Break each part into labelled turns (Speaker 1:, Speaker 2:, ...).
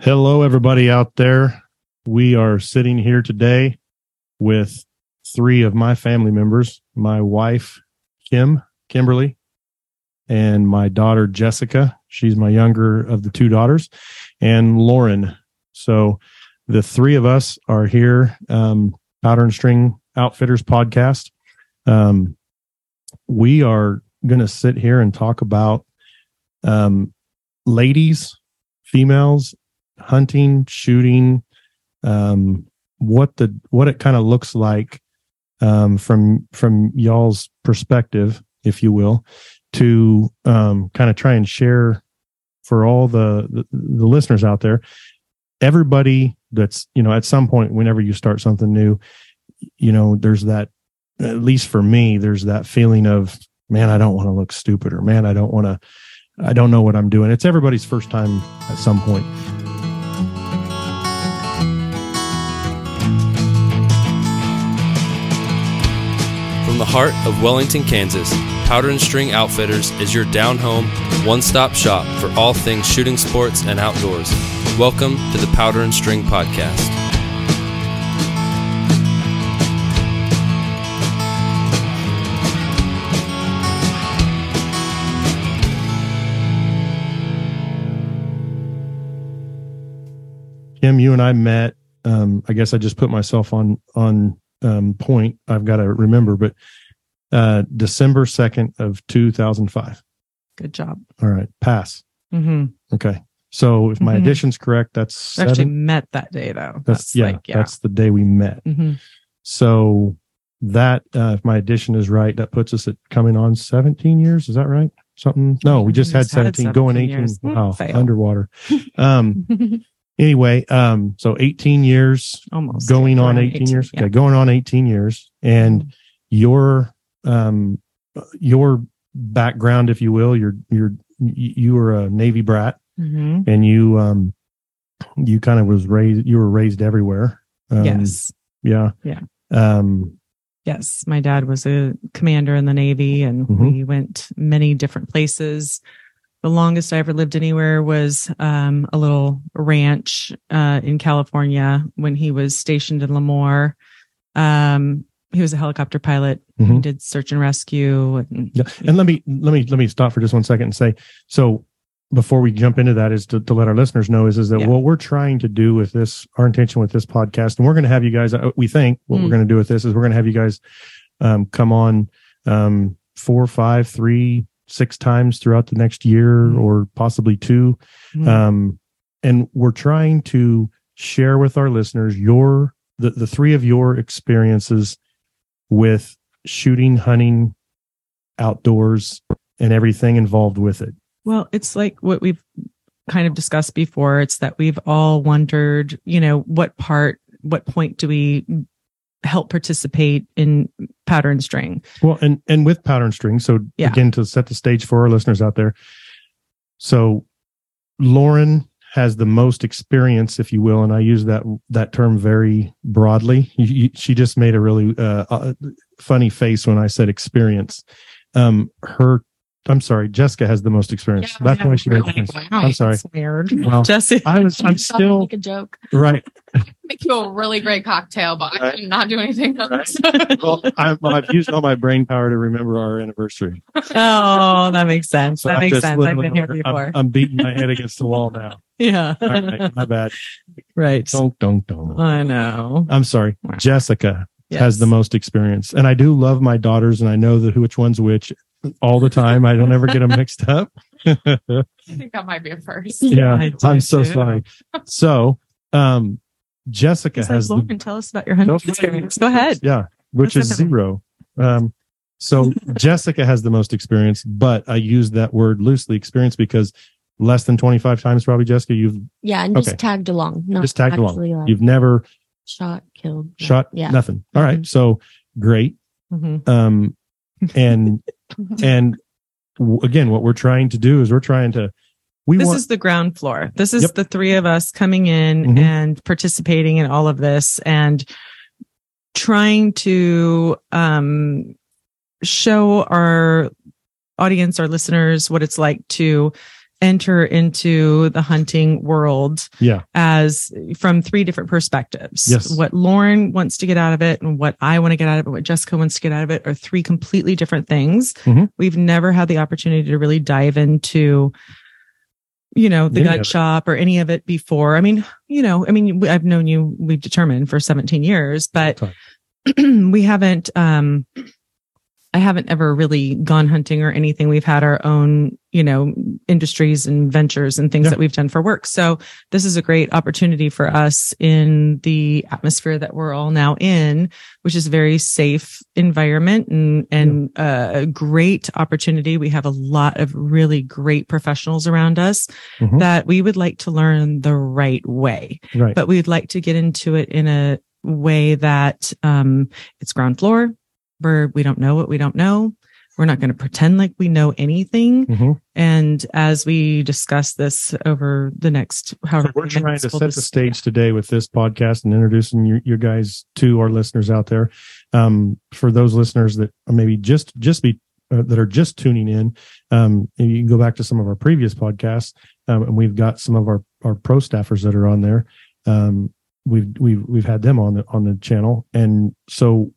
Speaker 1: Hello, everybody out there. We are sitting here today with three of my family members my wife, Kim, Kimberly, and my daughter, Jessica. She's my younger of the two daughters, and Lauren. So the three of us are here, um, Powder and String Outfitters podcast. Um, we are going to sit here and talk about um, ladies, females, hunting, shooting, um, what the what it kind of looks like um, from from y'all's perspective, if you will, to um, kind of try and share for all the, the the listeners out there. Everybody that's you know at some point, whenever you start something new, you know there's that. At least for me, there's that feeling of man, I don't want to look stupid, or man, I don't want to. I don't know what I'm doing. It's everybody's first time at some point.
Speaker 2: Heart of Wellington, Kansas, Powder and String Outfitters is your down home, one stop shop for all things shooting sports and outdoors. Welcome to the Powder and String Podcast.
Speaker 1: Kim, you and I met. Um, I guess I just put myself on on um, point. I've got to remember, but uh, December second of two thousand five.
Speaker 3: Good job.
Speaker 1: All right, pass.
Speaker 3: Mm-hmm.
Speaker 1: Okay, so if my
Speaker 3: Mhm.
Speaker 1: addition's correct, that's
Speaker 3: Actually met that day though.
Speaker 1: That's, yeah,
Speaker 3: like, yeah.
Speaker 1: that's the day we met.
Speaker 3: hmm
Speaker 1: So that uh, if my addition is right, that puts us at coming on seventeen years. Is that right? Something? No, we just
Speaker 3: We
Speaker 1: had
Speaker 3: just had
Speaker 1: seventeen, going
Speaker 3: 17
Speaker 1: eighteen.
Speaker 3: years. Hmm,
Speaker 1: Wow,
Speaker 3: fail.
Speaker 1: underwater. Um. anyway, um. So eighteen years
Speaker 3: Almost
Speaker 1: going on
Speaker 3: Around
Speaker 1: 18, years
Speaker 3: yeah.
Speaker 1: okay going on 18 years and your um your background if you will you're you're you were a navy brat
Speaker 3: Mhm.
Speaker 1: and you um you kind of was raised you were raised everywhere um,
Speaker 3: yes.
Speaker 1: yeah
Speaker 3: Yeah.
Speaker 1: um
Speaker 3: Yes. My dad was a commander in the Navy and
Speaker 1: Mhm.
Speaker 3: we went many different places. The longest I ever lived anywhere was um, a little ranch uh, in California when he was stationed in Lemoore. Um, he was a helicopter pilot. He
Speaker 1: Mhm.
Speaker 3: did search and rescue. And,
Speaker 1: yeah and let me let me let me stop for just one second and say so before we jump into that is to, to let our listeners know is is that
Speaker 3: Yeah.
Speaker 1: what we're trying to do with this our intention with this podcast and we're going to have you guys uh, we think what we're
Speaker 3: Mm.
Speaker 1: going to do with this is we're going to have you guys um, come on um, four five three six times throughout the next year
Speaker 3: Mm.
Speaker 1: or possibly two
Speaker 3: Mhm.
Speaker 1: um, and we're trying to share with our listeners your the, the three of your experiences with shooting hunting outdoors and everything involved with it
Speaker 3: Well, it's like what we've kind of discussed before. It's that we've all wondered, you know, what part, what point do we help participate in Powder and String?
Speaker 1: Well, and and with Powder and String. So
Speaker 3: Yeah.
Speaker 1: again, to set the stage for our listeners out there. So Lauren has the most experience, if you will, and I use that that term very broadly. You, you, she just made a really uh, uh, funny face when I said experience. Um, her, I'm sorry, Jessica has the most experience. That's why she made the face. I'm sorry.
Speaker 3: It's weird.
Speaker 1: Well,
Speaker 3: Jesse,
Speaker 1: I was, I'm still
Speaker 4: make a joke.
Speaker 1: right.
Speaker 4: Make you a really great cocktail, but I
Speaker 1: Right.
Speaker 4: cannot do anything else.
Speaker 1: Well, I've, I've used all my brain power to remember our anniversary.
Speaker 3: oh, that makes sense.
Speaker 1: So
Speaker 3: that
Speaker 1: I'm
Speaker 3: makes sense. I've been here
Speaker 1: I'm-
Speaker 3: before.
Speaker 1: I'm, beating my head against the wall now.
Speaker 3: yeah.
Speaker 1: All right, my bad.
Speaker 3: right.
Speaker 1: Don't, don't, don't.
Speaker 3: I know.
Speaker 1: I'm sorry. Jessica
Speaker 3: Yes.
Speaker 1: has the most experience, and I do love my daughters, and I know that which one's which all the time. I don't ever get them mixed up.
Speaker 4: I think that might be a first.
Speaker 1: yeah,
Speaker 3: I do
Speaker 1: I'm so
Speaker 3: too.
Speaker 1: sorry. So, um, Jessica
Speaker 3: It's like,
Speaker 1: has the
Speaker 3: tell us about your hunting experience. Go ahead.
Speaker 1: Yeah, which
Speaker 3: Let's
Speaker 1: is
Speaker 3: have
Speaker 1: zero. Um, so Jessica has the most experience, but I use that word loosely experience because less than 25 times probably Jessica you've
Speaker 5: Yeah, and just
Speaker 1: Okay.
Speaker 5: tagged along. Not
Speaker 1: just tagged along.
Speaker 5: like,
Speaker 1: You've never
Speaker 5: shot, killed.
Speaker 1: shot
Speaker 5: Yeah.
Speaker 1: nothing. All right.
Speaker 5: Mhm.
Speaker 1: So great.
Speaker 3: Mhm.
Speaker 1: Um, and and again, what we're trying to do is we're trying to we
Speaker 3: this
Speaker 1: want
Speaker 3: is the ground floor. This is
Speaker 1: Yep.
Speaker 3: the three of us coming in
Speaker 1: Mhm.
Speaker 3: and participating in all of this and trying to um, show our audience, our listeners, what it's like to enter into the hunting world
Speaker 1: Yeah.
Speaker 3: as from three different perspectives.
Speaker 1: Yes.
Speaker 3: What Lauren wants to get out of it and what I want to get out of it, what Jessica wants to get out of it are three completely different things.
Speaker 1: Mhm.
Speaker 3: We've never had the opportunity to really dive into, you know, the
Speaker 1: Any
Speaker 3: gun shop or any of it before. I mean, you know, I mean, I've known you, we've determined for 17 years, but we haven't, um, I haven't ever really gone hunting or anything. We've had our own, you know, industries and ventures and things
Speaker 1: Yeah.
Speaker 3: that we've done for work. So this is a great opportunity for us in the atmosphere that we're all now in, which is a very safe environment and, and uh, a great opportunity. We have a lot of really great professionals around us
Speaker 1: Mhm.
Speaker 3: that we would like to learn the right way
Speaker 1: Right.
Speaker 3: but we'd like to get into it in a way that um, it's ground floor where we don't know what we don't know. We're not going to pretend like we know anything.
Speaker 1: Mhm.
Speaker 3: And as we discuss this over the next, however,
Speaker 1: So we're trying
Speaker 3: minutes
Speaker 1: to
Speaker 3: we'll
Speaker 1: set the stage today with this podcast and introducing you, you guys to our listeners out there. Um, for those listeners that are maybe just just be uh, that are just tuning in, um, you can go back to some of our previous podcasts, um, and we've got some of our our pro staffers that are on there. Um, we've we've we've had them on the on the channel, and so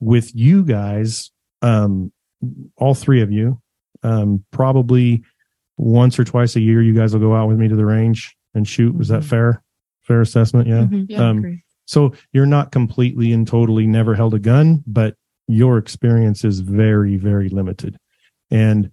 Speaker 1: with you guys, um, all three of you, um, probably once or twice a year, you guys will go out with me to the range and shoot. Was that
Speaker 3: Mhm.
Speaker 1: fair? Fair assessment? Yeah.
Speaker 5: Mhm.
Speaker 4: Yeah.
Speaker 1: Um, So you're not completely and totally never held a gun, but your experience is very, very limited. And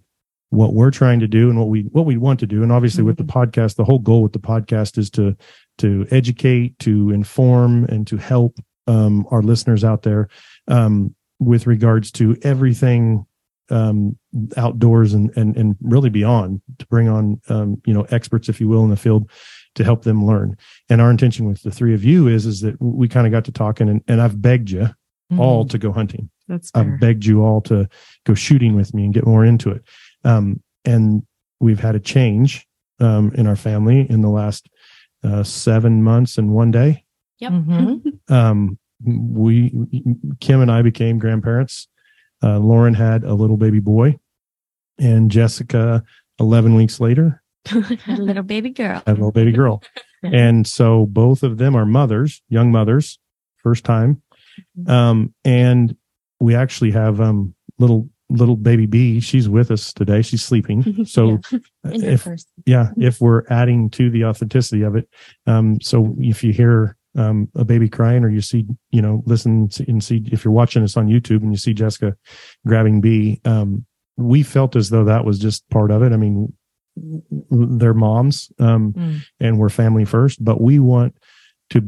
Speaker 1: what we're trying to do and what we what we want to do, and obviously with the podcast, the whole goal with the podcast is to to educate, to inform, and to help um, our listeners out there um, with regards to everything um, outdoors and, and and really beyond to bring on um, you know experts, if you will, in the field to help them learn. And our intention with the three of you is is that we kind of got to talking, and, and I've begged you all
Speaker 3: Mhm.
Speaker 1: to go hunting.
Speaker 3: That's fair.
Speaker 1: I've begged you all to go shooting with me and get more into it. Um, and we've had a change um, in our family in the last uh, seven months and one day.
Speaker 5: Yep.
Speaker 3: Mhm.
Speaker 1: Um, we, Kim and I became grandparents. Uh, Lauren had a little baby boy, and Jessica, 11 weeks later,
Speaker 5: Had a little baby girl.
Speaker 1: had a little baby girl. and so both of them are mothers, young mothers, first time. Um, and we actually have um little little baby B. She's with us today. She's sleeping. So
Speaker 5: Yeah.
Speaker 1: If
Speaker 5: first.
Speaker 1: yeah, if we're adding to the authenticity of it, um, so if you hear um a baby crying or you see, you know, listen and see if you're watching us on YouTube and you see Jessica grabbing B, um, we felt as though that was just part of it. I mean, they're moms, um,
Speaker 3: Mm.
Speaker 1: and we're family first, but we want to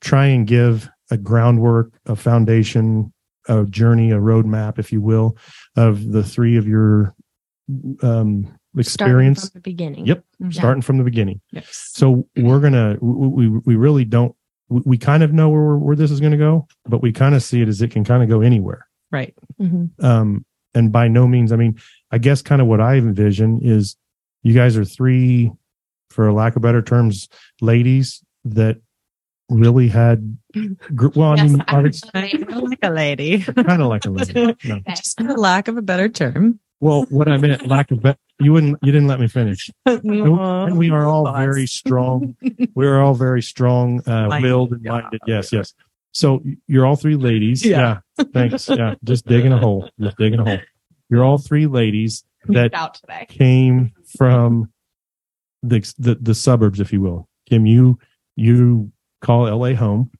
Speaker 1: try and give a groundwork, a foundation, a journey, a roadmap, if you will, of the three of your um,
Speaker 5: Starting
Speaker 1: experience,
Speaker 5: from the beginning.
Speaker 1: Yep.
Speaker 3: Mhm.
Speaker 1: starting from the beginning.
Speaker 3: Yes.
Speaker 1: So we're gonna, we, we really don't, we, we kind of know where where this is going to go, but we kind of see it as it can kind of go anywhere.
Speaker 3: Right.
Speaker 5: Mhm.
Speaker 1: Um, and by no means, I mean, I guess kind of what I envision is you guys are three, for a lack of better terms, ladies that really had, gr- well, I
Speaker 4: Yes,
Speaker 1: mean,
Speaker 4: I
Speaker 1: it's
Speaker 3: I feel like a lady.
Speaker 1: kind of like a lady. No.
Speaker 3: Just for lack of a better term.
Speaker 1: Well, what I meant, lack of, be- you wouldn't, you didn't let me finish. And we are all very strong. We are all very strong, uh, willed and
Speaker 3: yeah.
Speaker 1: minded. Yes, yes. So you're all three ladies.
Speaker 3: Yeah.
Speaker 1: Yeah. Thanks. Yeah. Just digging a hole. Just digging a hole. You're all three ladies that
Speaker 4: out today.
Speaker 1: came from the, the the suburbs, if you will. Kim, you you call LA home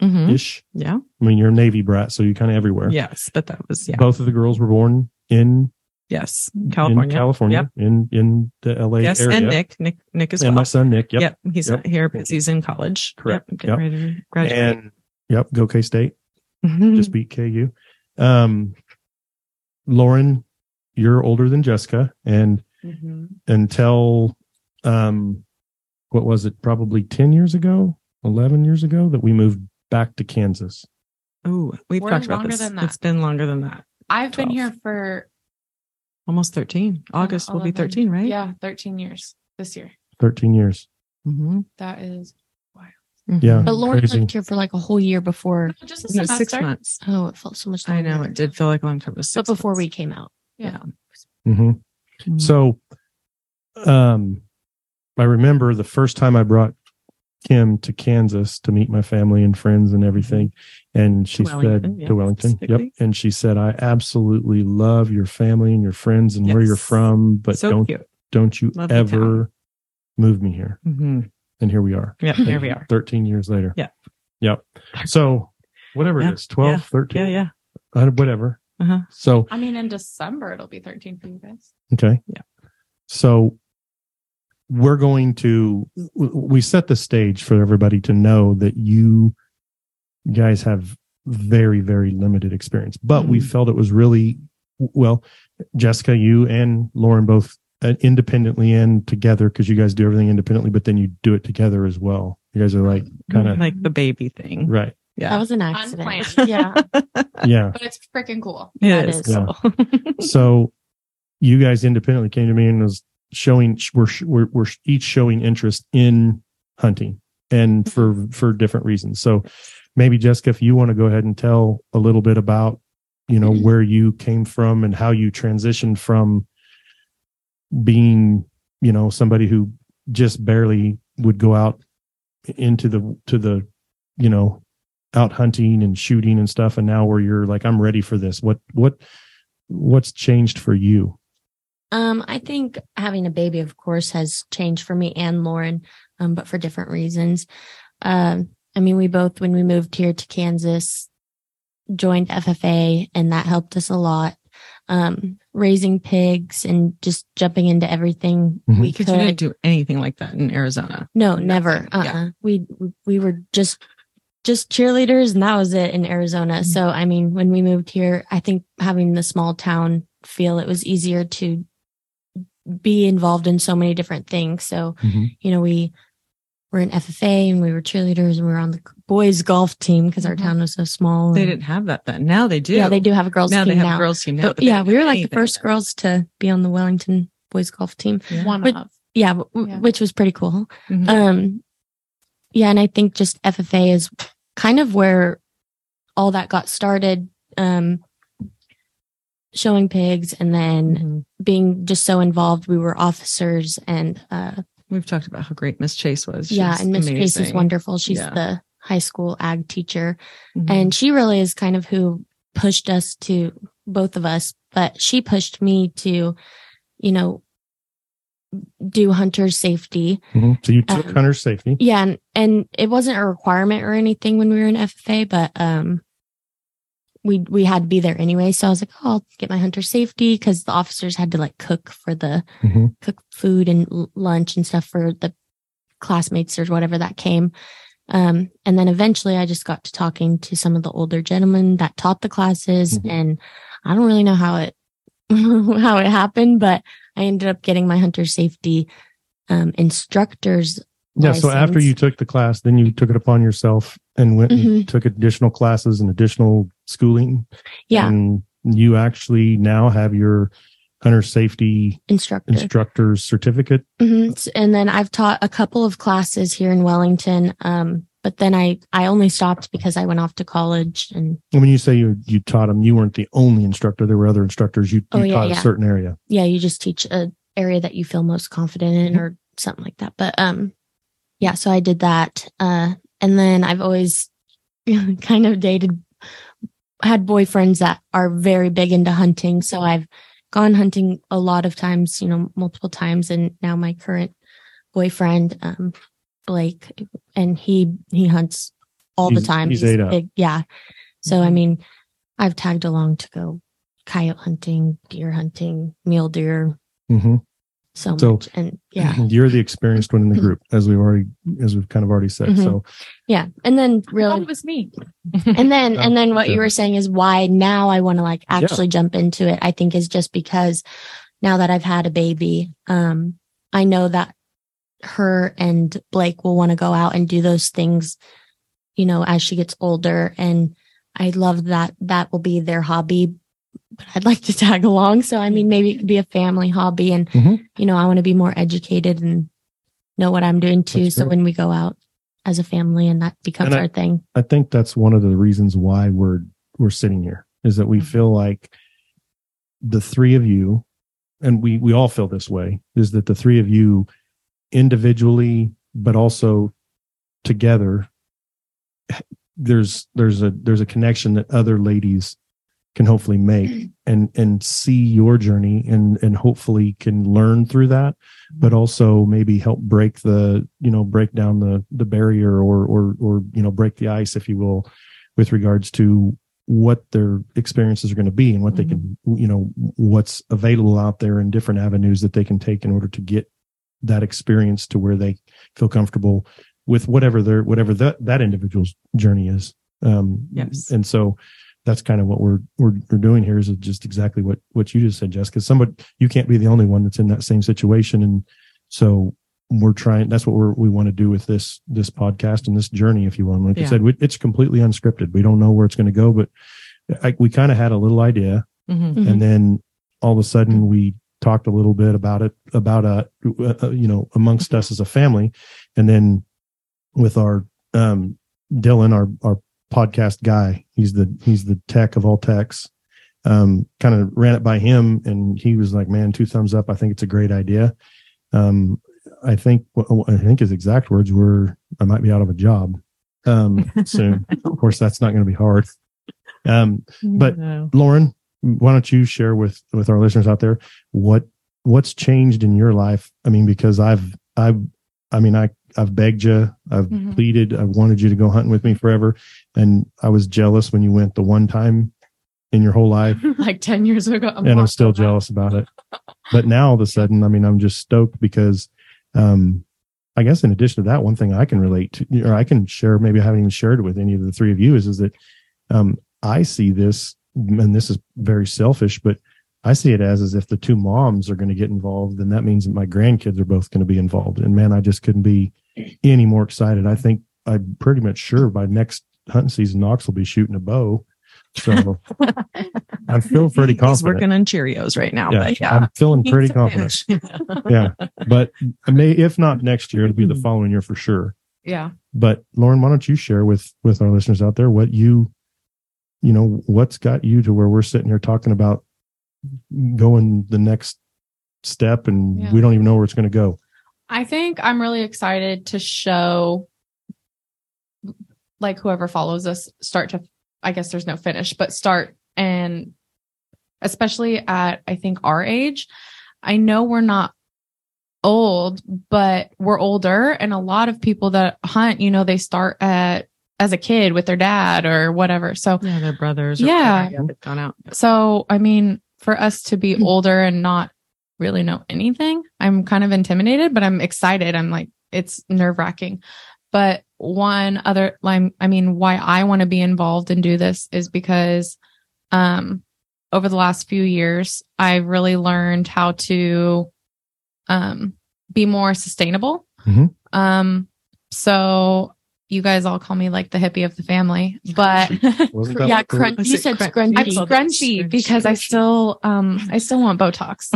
Speaker 1: ish.
Speaker 3: Yeah.
Speaker 1: I mean, you're a Navy brat, so you're kind of everywhere.
Speaker 3: Yes. But that was, yeah.
Speaker 1: Both of the girls were born in
Speaker 3: Yes. California.
Speaker 1: in California, in in the LA
Speaker 3: Yes.
Speaker 1: area.
Speaker 3: And Nick, Nick, Nick as
Speaker 1: and
Speaker 3: well.
Speaker 1: my son Nick. Yep.
Speaker 3: Yep. He's
Speaker 1: Yep.
Speaker 3: not here, but he's in college.
Speaker 1: Correct.
Speaker 3: Yep. Getting
Speaker 1: Yep.
Speaker 3: ready to graduate.
Speaker 1: And yep, go K State. Just beat KU. Um, Lauren, you're older than Jessica, and
Speaker 3: Mhm.
Speaker 1: until um, what was it? Probably ten years ago, eleven years ago, that we moved back to Kansas.
Speaker 3: Oh, we've
Speaker 4: We're
Speaker 3: talked about
Speaker 4: longer
Speaker 3: this.
Speaker 4: than that.
Speaker 3: It's been longer than that.
Speaker 4: I've been here for
Speaker 3: Almost 13. August will be 13, right?
Speaker 4: Yeah, 13 years this year.
Speaker 1: Thirteen years.
Speaker 3: Mm-hmm.
Speaker 4: That is wild.
Speaker 1: Yeah.
Speaker 5: But Lauren
Speaker 1: Crazy.
Speaker 5: lived here for like a whole year before.
Speaker 4: just a
Speaker 3: No, six months.
Speaker 5: Oh, it felt so much
Speaker 3: I know it did feel like a long time. It was
Speaker 5: But
Speaker 3: six
Speaker 5: before we came out.
Speaker 4: Yeah.
Speaker 1: hmm
Speaker 3: Mhm.
Speaker 1: So, um, I remember the first time I brought Kim to Kansas to meet my family and friends and everything. And she
Speaker 3: Wellington,
Speaker 1: said
Speaker 3: yeah,
Speaker 1: to Wellington. Yep. And she said, I absolutely love your family and your friends and where you're from, but
Speaker 3: so
Speaker 1: don't
Speaker 3: cute.
Speaker 1: don't you
Speaker 3: Love the
Speaker 1: ever move me here.
Speaker 3: hmm
Speaker 1: And here we are.
Speaker 3: Yeah, here we are.
Speaker 1: 13 years later.
Speaker 3: Yeah.
Speaker 1: Yep. So whatever
Speaker 3: Yeah,
Speaker 1: it is, 12,
Speaker 3: yeah,
Speaker 1: 13,
Speaker 3: Yeah, yeah.
Speaker 1: uh, whatever.
Speaker 3: Uh-huh.
Speaker 1: So,
Speaker 4: I mean, in December it'll be 13 for you guys.
Speaker 1: okay.
Speaker 3: Yeah.
Speaker 1: So we're going to, we set the stage for everybody to know that you guys have very, very limited experience, but we
Speaker 3: Mhm.
Speaker 1: felt it was really, well, Jessica, you and Lauren both uh, independently and together because you guys do everything independently, but then you do it together as well. You guys are like kind of
Speaker 3: like the baby thing.
Speaker 1: right.
Speaker 3: Yeah.
Speaker 5: That was an accident.
Speaker 4: Unplanned.
Speaker 5: Yeah.
Speaker 1: Yeah.
Speaker 4: But it's freaking cool.
Speaker 3: It
Speaker 5: That
Speaker 3: is
Speaker 5: is.
Speaker 1: Yeah.
Speaker 3: cool.
Speaker 1: so you guys independently came to me and was showing we're we're, we're each showing interest in hunting and mm-hmm. for for different reasons. So maybe jessica if you want to go ahead and tell a little bit about you know mm-hmm. where you came from and how you transitioned from being you know somebody who just barely would go out into the to the you know out hunting and shooting and stuff. And now where you're like i'm ready for this. What what what's changed for you
Speaker 5: Um, I think having a baby, of course, has changed for me and Lauren, um, but for different reasons. Um, I mean, we both, when we moved here to Kansas, joined FFA and that helped us a lot. Um, raising pigs and just jumping into everything
Speaker 1: Mhm.
Speaker 5: we could.
Speaker 3: you didn't do anything like that in Arizona.
Speaker 5: No, never. Uh,
Speaker 3: Yeah.
Speaker 5: uh We we were just just cheerleaders, and that was it in Arizona.
Speaker 3: Mhm.
Speaker 5: So I mean, when we moved here, I think having the small town feel, it was easier to be involved in so many different things. So
Speaker 1: Mhm.
Speaker 5: you know, we were in FFA and we were cheerleaders, and we were on the boys golf team because our
Speaker 3: Mhm.
Speaker 5: town was so small.
Speaker 3: They didn't have that then. Now they do.
Speaker 5: Yeah, they do have a girls
Speaker 3: now
Speaker 5: team
Speaker 3: they have
Speaker 5: now.
Speaker 3: a girls team now.
Speaker 5: But
Speaker 3: but
Speaker 5: yeah, we were like the first girls to be on the Wellington boys golf team.
Speaker 3: Yeah.
Speaker 4: One
Speaker 5: But-
Speaker 4: of.
Speaker 5: Yeah, w- w-
Speaker 4: Yeah.
Speaker 5: which was pretty cool.
Speaker 3: Mhm.
Speaker 5: Um, yeah, and I think just FFA is kind of where all that got started. Um, showing pigs and then
Speaker 3: Mhm.
Speaker 5: being just so involved. We were officers and, uh,
Speaker 3: We've talked about how great Miss Chase was.
Speaker 5: yeah,
Speaker 3: She's
Speaker 5: and Miss Chase is wonderful. She's
Speaker 3: Yeah.
Speaker 5: the high school ag teacher
Speaker 3: Mhm.
Speaker 5: and she really is kind of who pushed us to both of us, but she pushed me to, you know, do hunter safety
Speaker 1: Mhm. so you took
Speaker 5: Um,
Speaker 1: hunter safety
Speaker 5: Yeah, and, and it wasn't a requirement or anything when we were in FFA, but um, we we had to be there anyway. So I was like, oh, I'll get my hunter safety because the officers had to like cook for the
Speaker 1: Mhm.
Speaker 5: cook food and lunch and stuff for the classmates or whatever that came. Um, and then eventually I just got to talking to some of the older gentlemen that taught the classes,
Speaker 1: Mhm.
Speaker 5: and I don't really know how it how it happened, but I ended up getting my hunter safety um, instructors
Speaker 1: yeah so after you took the class then you took it upon yourself and went and
Speaker 5: Mhm.
Speaker 1: took additional classes and additional schooling
Speaker 5: Yeah,
Speaker 1: and you actually now have your hunter safety
Speaker 5: instructor.
Speaker 1: instructor's certificate
Speaker 5: Mhm. And then I've taught a couple of classes here in Wellington. Um, but then I, I only stopped because I went off to college and
Speaker 1: when you say you you taught them you weren't the only instructor there were other instructors you, you
Speaker 5: Oh, yeah,
Speaker 1: taught
Speaker 5: yeah.
Speaker 1: a certain area
Speaker 5: yeah, you just teach a area that you feel most confident in
Speaker 1: Mhm.
Speaker 5: or something like that. But, um, yeah, so I did that. Uh, and then I've always kind of dated, had boyfriends that are very big into hunting. So I've gone hunting a lot of times, you know, multiple times. And now my current boyfriend, um, Blake, and he, he hunts all the time.
Speaker 1: he's up.
Speaker 5: big. Yeah. So, I
Speaker 3: Mhm.
Speaker 5: mean, I've tagged along to go coyote hunting, deer hunting, mule deer,
Speaker 1: hmm
Speaker 5: so,
Speaker 1: So-
Speaker 5: much. And yeah,
Speaker 1: you're the experienced one in the group as we've already as we've kind of already said
Speaker 5: Mhm.
Speaker 1: so
Speaker 5: yeah. And then
Speaker 4: I thought
Speaker 5: really,
Speaker 4: it was me.
Speaker 5: and then,
Speaker 1: Yeah.
Speaker 5: and then what
Speaker 1: Yeah.
Speaker 5: you were saying is why now I want to like actually jump into it. I think is just because now that I've had a baby, um, I know that her and Blake will want to go out and do those things, you know, as she gets older. And I love that that will be their hobby. But I'd like to tag along. So, I mean, maybe it could be a family hobby. And,
Speaker 1: Mhm.
Speaker 5: you know, I want to be more educated and know what I'm doing too.
Speaker 1: That's
Speaker 5: so
Speaker 1: great.
Speaker 5: when we go out as a family and that becomes
Speaker 1: And I-
Speaker 5: our thing.
Speaker 1: I think that's one of the reasons why we're we're sitting here is that we
Speaker 3: Mhm.
Speaker 1: feel like the three of you, and we we all feel this way, is that the three of you individually, but also together, there's there's a there's a connection that other ladies can hopefully make and and see your journey and and hopefully can learn through that but also maybe help break the you know break down the the barrier or or or you know break the ice if you will with regards to what their experiences are going to be and what they can you know what's available out there in different avenues that they can take in order to get that experience to where they feel comfortable with whatever their whatever that that individual's journey is. Um
Speaker 3: Yes.
Speaker 1: and so that's kind of what we're we're, we're doing here is just exactly what what you just said jessica somebody you can't be the only one that's in that same situation and so we're trying that's what we're, we want to do with this this podcast and this journey if you will And like
Speaker 3: Yeah.
Speaker 1: i said we, it's completely unscripted we don't know where it's going to go but I, we kind of had a little idea
Speaker 3: Mhm.
Speaker 5: Mhm.
Speaker 1: and then all of a sudden we talked a little bit about it about uh, uh you know amongst us as a family and then with our um dylan our our podcast guy. He's the he's the tech of all techs. Um kind of ran it by him and he was like man two thumbs up. I think it's a great idea. Um i think i think his exact words were i might be out of a job um soon. Of course that's not going to be hard. Um But-
Speaker 3: No.
Speaker 1: Lauren, why don't you share with with our listeners out there what what's changed in your life? I mean, because I've I've I mean I I've begged you, I've
Speaker 4: Mhm.
Speaker 1: pleaded, I've wanted you to go hunting with me forever, and I was jealous when you went the one time in your whole life,
Speaker 4: like 10 years ago.
Speaker 1: and I'm still jealous about it. But now all of a sudden, I mean, I'm just stoked because, um, I guess in addition to that, one thing I can relate to, or I can share, maybe I haven't even shared it with any of the three of you, is is that, um, I see this, and this is very selfish, but I see it as as if the two moms are going to get involved, then that means that my grandkids are both going to be involved. And man, I just couldn't be any more excited. I think I'm pretty much sure by next hunting season, Knox will be shooting a bow. So I'm feeling pretty
Speaker 3: He's
Speaker 1: confident.
Speaker 3: working on Cheerios right now.
Speaker 1: yeah,
Speaker 3: but yeah.
Speaker 1: I'm feeling pretty confident. Yeah, but I may, if not next year, it'll be the
Speaker 3: Mhm.
Speaker 1: following year for sure.
Speaker 4: Yeah.
Speaker 1: But Lauren, why don't you share with with our listeners out there what you, you know, what's got you to where we're sitting here talking about going the next step, and
Speaker 4: Yeah.
Speaker 1: we don't even know where it's going to go.
Speaker 4: I think I'm really excited to show like whoever follows us start to I guess there's no finish, but start and especially at I think our age, I know we're not old, but we're older and a lot of people that hunt, you know, they start at as a kid with their dad or whatever. So
Speaker 3: Yeah, their brothers. or
Speaker 4: Yeah.
Speaker 3: whatever, they've gone out.
Speaker 4: so, I mean, for us to be older and not really know anything, I'm kind of intimidated, but I'm excited. I'm like, it's nerve wracking. But one other, I mean, why I want to be involved and do this is because, um, over the last few years, I've really learned how to, um, be more sustainable.
Speaker 1: Mhm.
Speaker 4: Um, so you guys all call me like the hippie of the family, but
Speaker 1: that
Speaker 5: yeah,
Speaker 1: what-
Speaker 5: crunch. You said
Speaker 3: crunch?
Speaker 5: scrunchy.
Speaker 4: I'm
Speaker 3: People-
Speaker 4: scrunchy because I still um I still want Botox.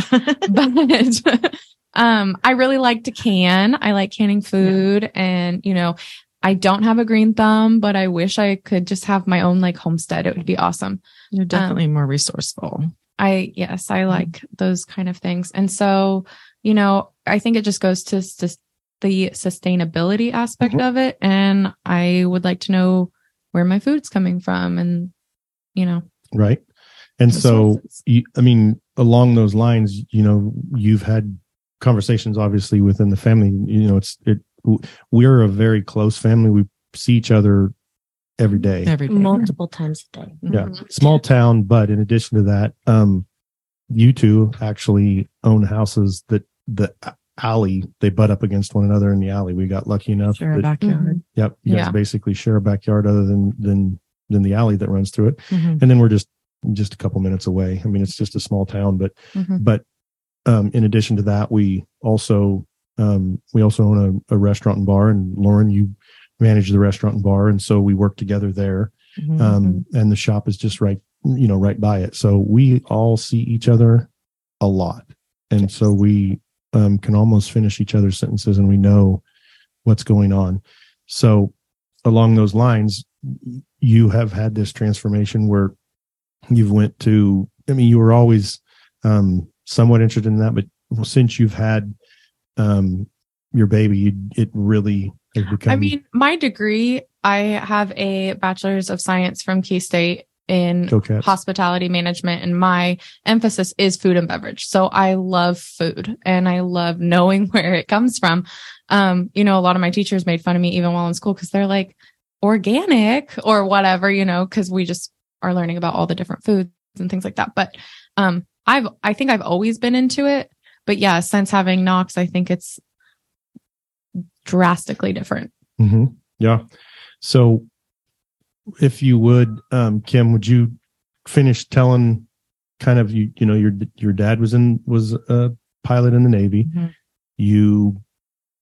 Speaker 4: but um I really like to can. I like canning food and you know, I don't have a green thumb, but I wish I could just have my own like homestead. It would be awesome.
Speaker 3: You're definitely more resourceful.
Speaker 4: I yes, I like those kind of things. And so, you know, I think it just goes to sus- the sustainability aspect
Speaker 1: Mhm.
Speaker 4: of it and I would like to know where my food's coming from and you know,
Speaker 1: right? And so you, I mean, along those lines, you know, you've had conversations obviously within the family. You know, it's it. We're a very close family. We see each other every day.
Speaker 3: Every day.
Speaker 5: multiple times a day.
Speaker 1: yeah,
Speaker 4: Mhm.
Speaker 1: small town, but in addition to that, um, you two actually own houses that the alley they butt up against one another in the alley. We got lucky enough.
Speaker 3: Share a
Speaker 1: that-
Speaker 3: backyard.
Speaker 1: Yep, you guys
Speaker 4: Yeah.
Speaker 1: basically share a backyard other than than than the alley that runs through it,
Speaker 3: Mhm.
Speaker 1: and then we're just just a couple minutes away. I mean, it's just a small town, but
Speaker 4: Mhm.
Speaker 1: but um, in addition to that, we also um, we also own a, a restaurant and bar, and Lauren, you manage the restaurant and bar, and so we work together there.
Speaker 3: Mhm.
Speaker 1: Um, and the shop is just right, you know, right by it. So we all see each other a lot, and so we um, can almost finish each other's sentences, and we know what's going on. So along those lines, you have had this transformation where you've went to. I mean, you were always um, somewhat interested in that, but since you've had um, your baby, you, it really has become.
Speaker 4: I mean, my degree, I have a bachelor's of science from K State in hospitality management and my emphasis is food and beverage. So I love food and I love knowing where it comes from. Um, you know, a lot of my teachers made fun of me even while in school because they're like organic or whatever, you know, because we just are learning about all the different foods and things like that. But um I've I think I've always been into it. But yeah, since having Knox, I think it's drastically different.
Speaker 1: hmm Yeah. So, if you would, um, Kim, would you finish telling kind of you? You know, your your dad was in was a pilot in the Navy.
Speaker 3: Mhm.
Speaker 1: You,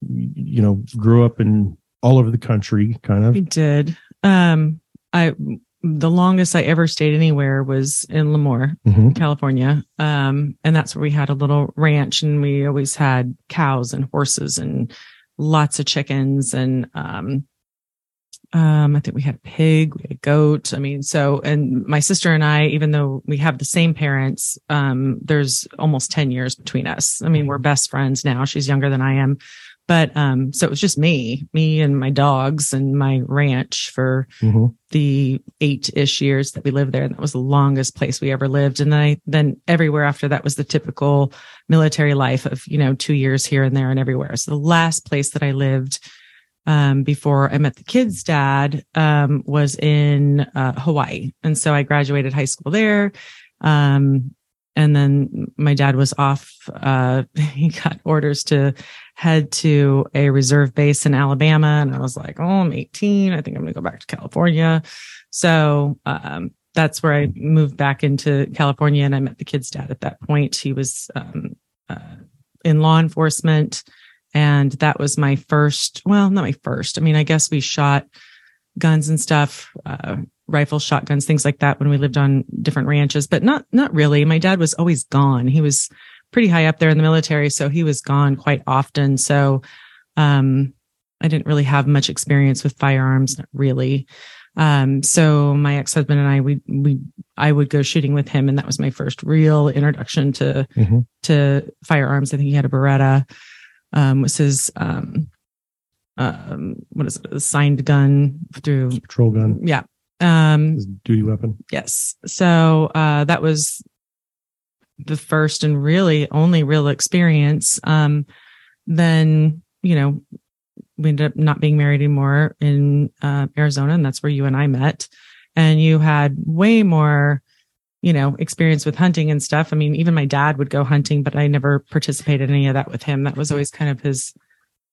Speaker 1: you know, grew up in all over the country, kind of.
Speaker 3: We did. Um, I the longest I ever stayed anywhere was in Lemoore,
Speaker 1: Mhm.
Speaker 3: California. Um, and that's where we had a little ranch and we always had cows and horses and lots of chickens and um um, I think we had a pig, we had a goat. I mean, so, and my sister and I, even though we have the same parents, um, there's almost 10 years between us. I mean, we're best friends now. She's younger than I am. But, um, so it was just me, me and my dogs and my ranch for
Speaker 1: Mhm.
Speaker 3: the eight ish years that we lived there. And that was the longest place we ever lived. And then I, then everywhere after that was the typical military life of, you know, two years here and there and everywhere. So the last place that I lived, um, before I met the kid's dad, um, was in, uh, Hawaii. And so I graduated high school there. Um, and then my dad was off, uh, he got orders to head to a reserve base in Alabama. And I was like, Oh, I'm 18. I think I'm going to go back to California. So, um, that's where I moved back into California and I met the kid's dad at that point. He was, um, uh, in law enforcement. And that was my first, well, not my first. I mean, I guess we shot guns and stuff, uh, rifles, shotguns, things like that when we lived on different ranches, but not, not really. My dad was always gone. He was pretty high up there in the military. So he was gone quite often. So, um, I didn't really have much experience with firearms, not really. Um, so my ex-husband and I, we, we, I would go shooting with him. And that was my first real introduction to,
Speaker 1: Mhm.
Speaker 3: to firearms. I think he had a Beretta, um, was his, um, um, what is it? A signed gun through,
Speaker 1: Patrol gun,
Speaker 3: yeah. Um,
Speaker 1: his duty weapon.
Speaker 3: Yes. So uh, that was the first and really only real experience. Um, then, you know, we ended up not being married anymore in uh, Arizona, and that's where you and I met. And you had way more, you know, experience with hunting and stuff. I mean, even my dad would go hunting, but I never participated in any of that with him. That was always kind of his,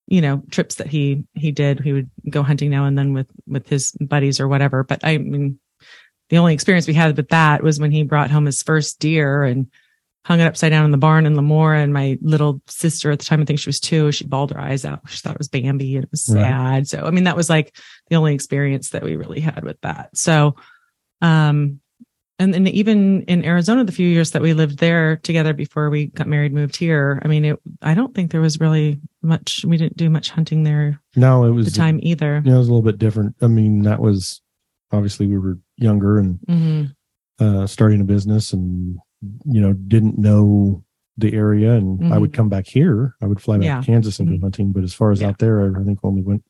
Speaker 3: you know, trips that he he did. He would go hunting now and then with with his buddies or whatever. But I mean, the only experience we had with that was when he brought home his first deer and hung it upside down in the barn in Lemoore. And my little sister at the time, I think she was two, she bawled her eyes out. She thought it was Bambi and it was
Speaker 1: Right.
Speaker 3: sad. So, I mean, that was like the only experience that we really had with that. So, um, and then even in Arizona, the few years that we lived there together before we got married, moved here. I mean, it, I don't think there was really much, we didn't do much hunting there
Speaker 1: No, it was
Speaker 3: the time either.
Speaker 1: Yeah, it was a little bit different. I mean, that was obviously we were younger and
Speaker 3: hmm
Speaker 1: uh, starting a business, and you know didn't know the area. And I would come back here. I would fly back
Speaker 3: Yeah.
Speaker 1: to Kansas and go
Speaker 3: Mhm.
Speaker 1: hunting. But as far as
Speaker 3: Yeah.
Speaker 1: out there, I think only went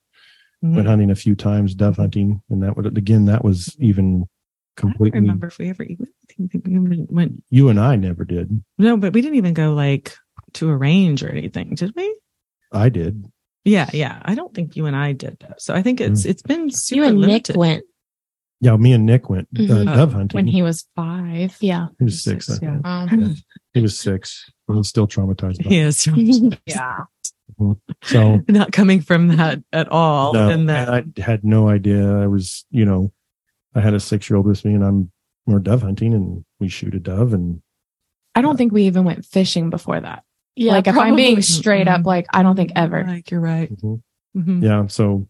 Speaker 1: went hunting a few times, dove hunting, and that would again that was even
Speaker 3: I don't remember if we ever even I think we even went
Speaker 1: You and I never did.
Speaker 3: No, but we didn't even go like to a range or anything, did we?
Speaker 1: I did.
Speaker 3: Yeah, yeah. I don't think you and I did though. So I think it's it's been super
Speaker 5: you and
Speaker 3: limited.
Speaker 5: Nick went.
Speaker 1: Yeah, me and Nick went uh,
Speaker 5: Mhm.
Speaker 1: dove hunting.
Speaker 4: When he was five.
Speaker 5: Yeah.
Speaker 1: he was six.
Speaker 3: Six, yeah.
Speaker 1: think.
Speaker 4: Um,
Speaker 1: He was six. He was still traumatized. By
Speaker 3: He
Speaker 1: it.
Speaker 3: is
Speaker 4: yeah.
Speaker 1: So
Speaker 3: not coming from that at all.
Speaker 1: No,
Speaker 3: and that
Speaker 1: I had no idea. I was, you know, I had a six year old with me, and I'm we're dove hunting, and we shoot a dove, and
Speaker 4: I don't think we even went fishing before that.
Speaker 5: Yeah.
Speaker 4: like if I'm being
Speaker 5: probably.
Speaker 4: straight up, like I don't think ever.
Speaker 3: Like you're right.
Speaker 1: Mhm.
Speaker 3: Mhm.
Speaker 1: yeah. So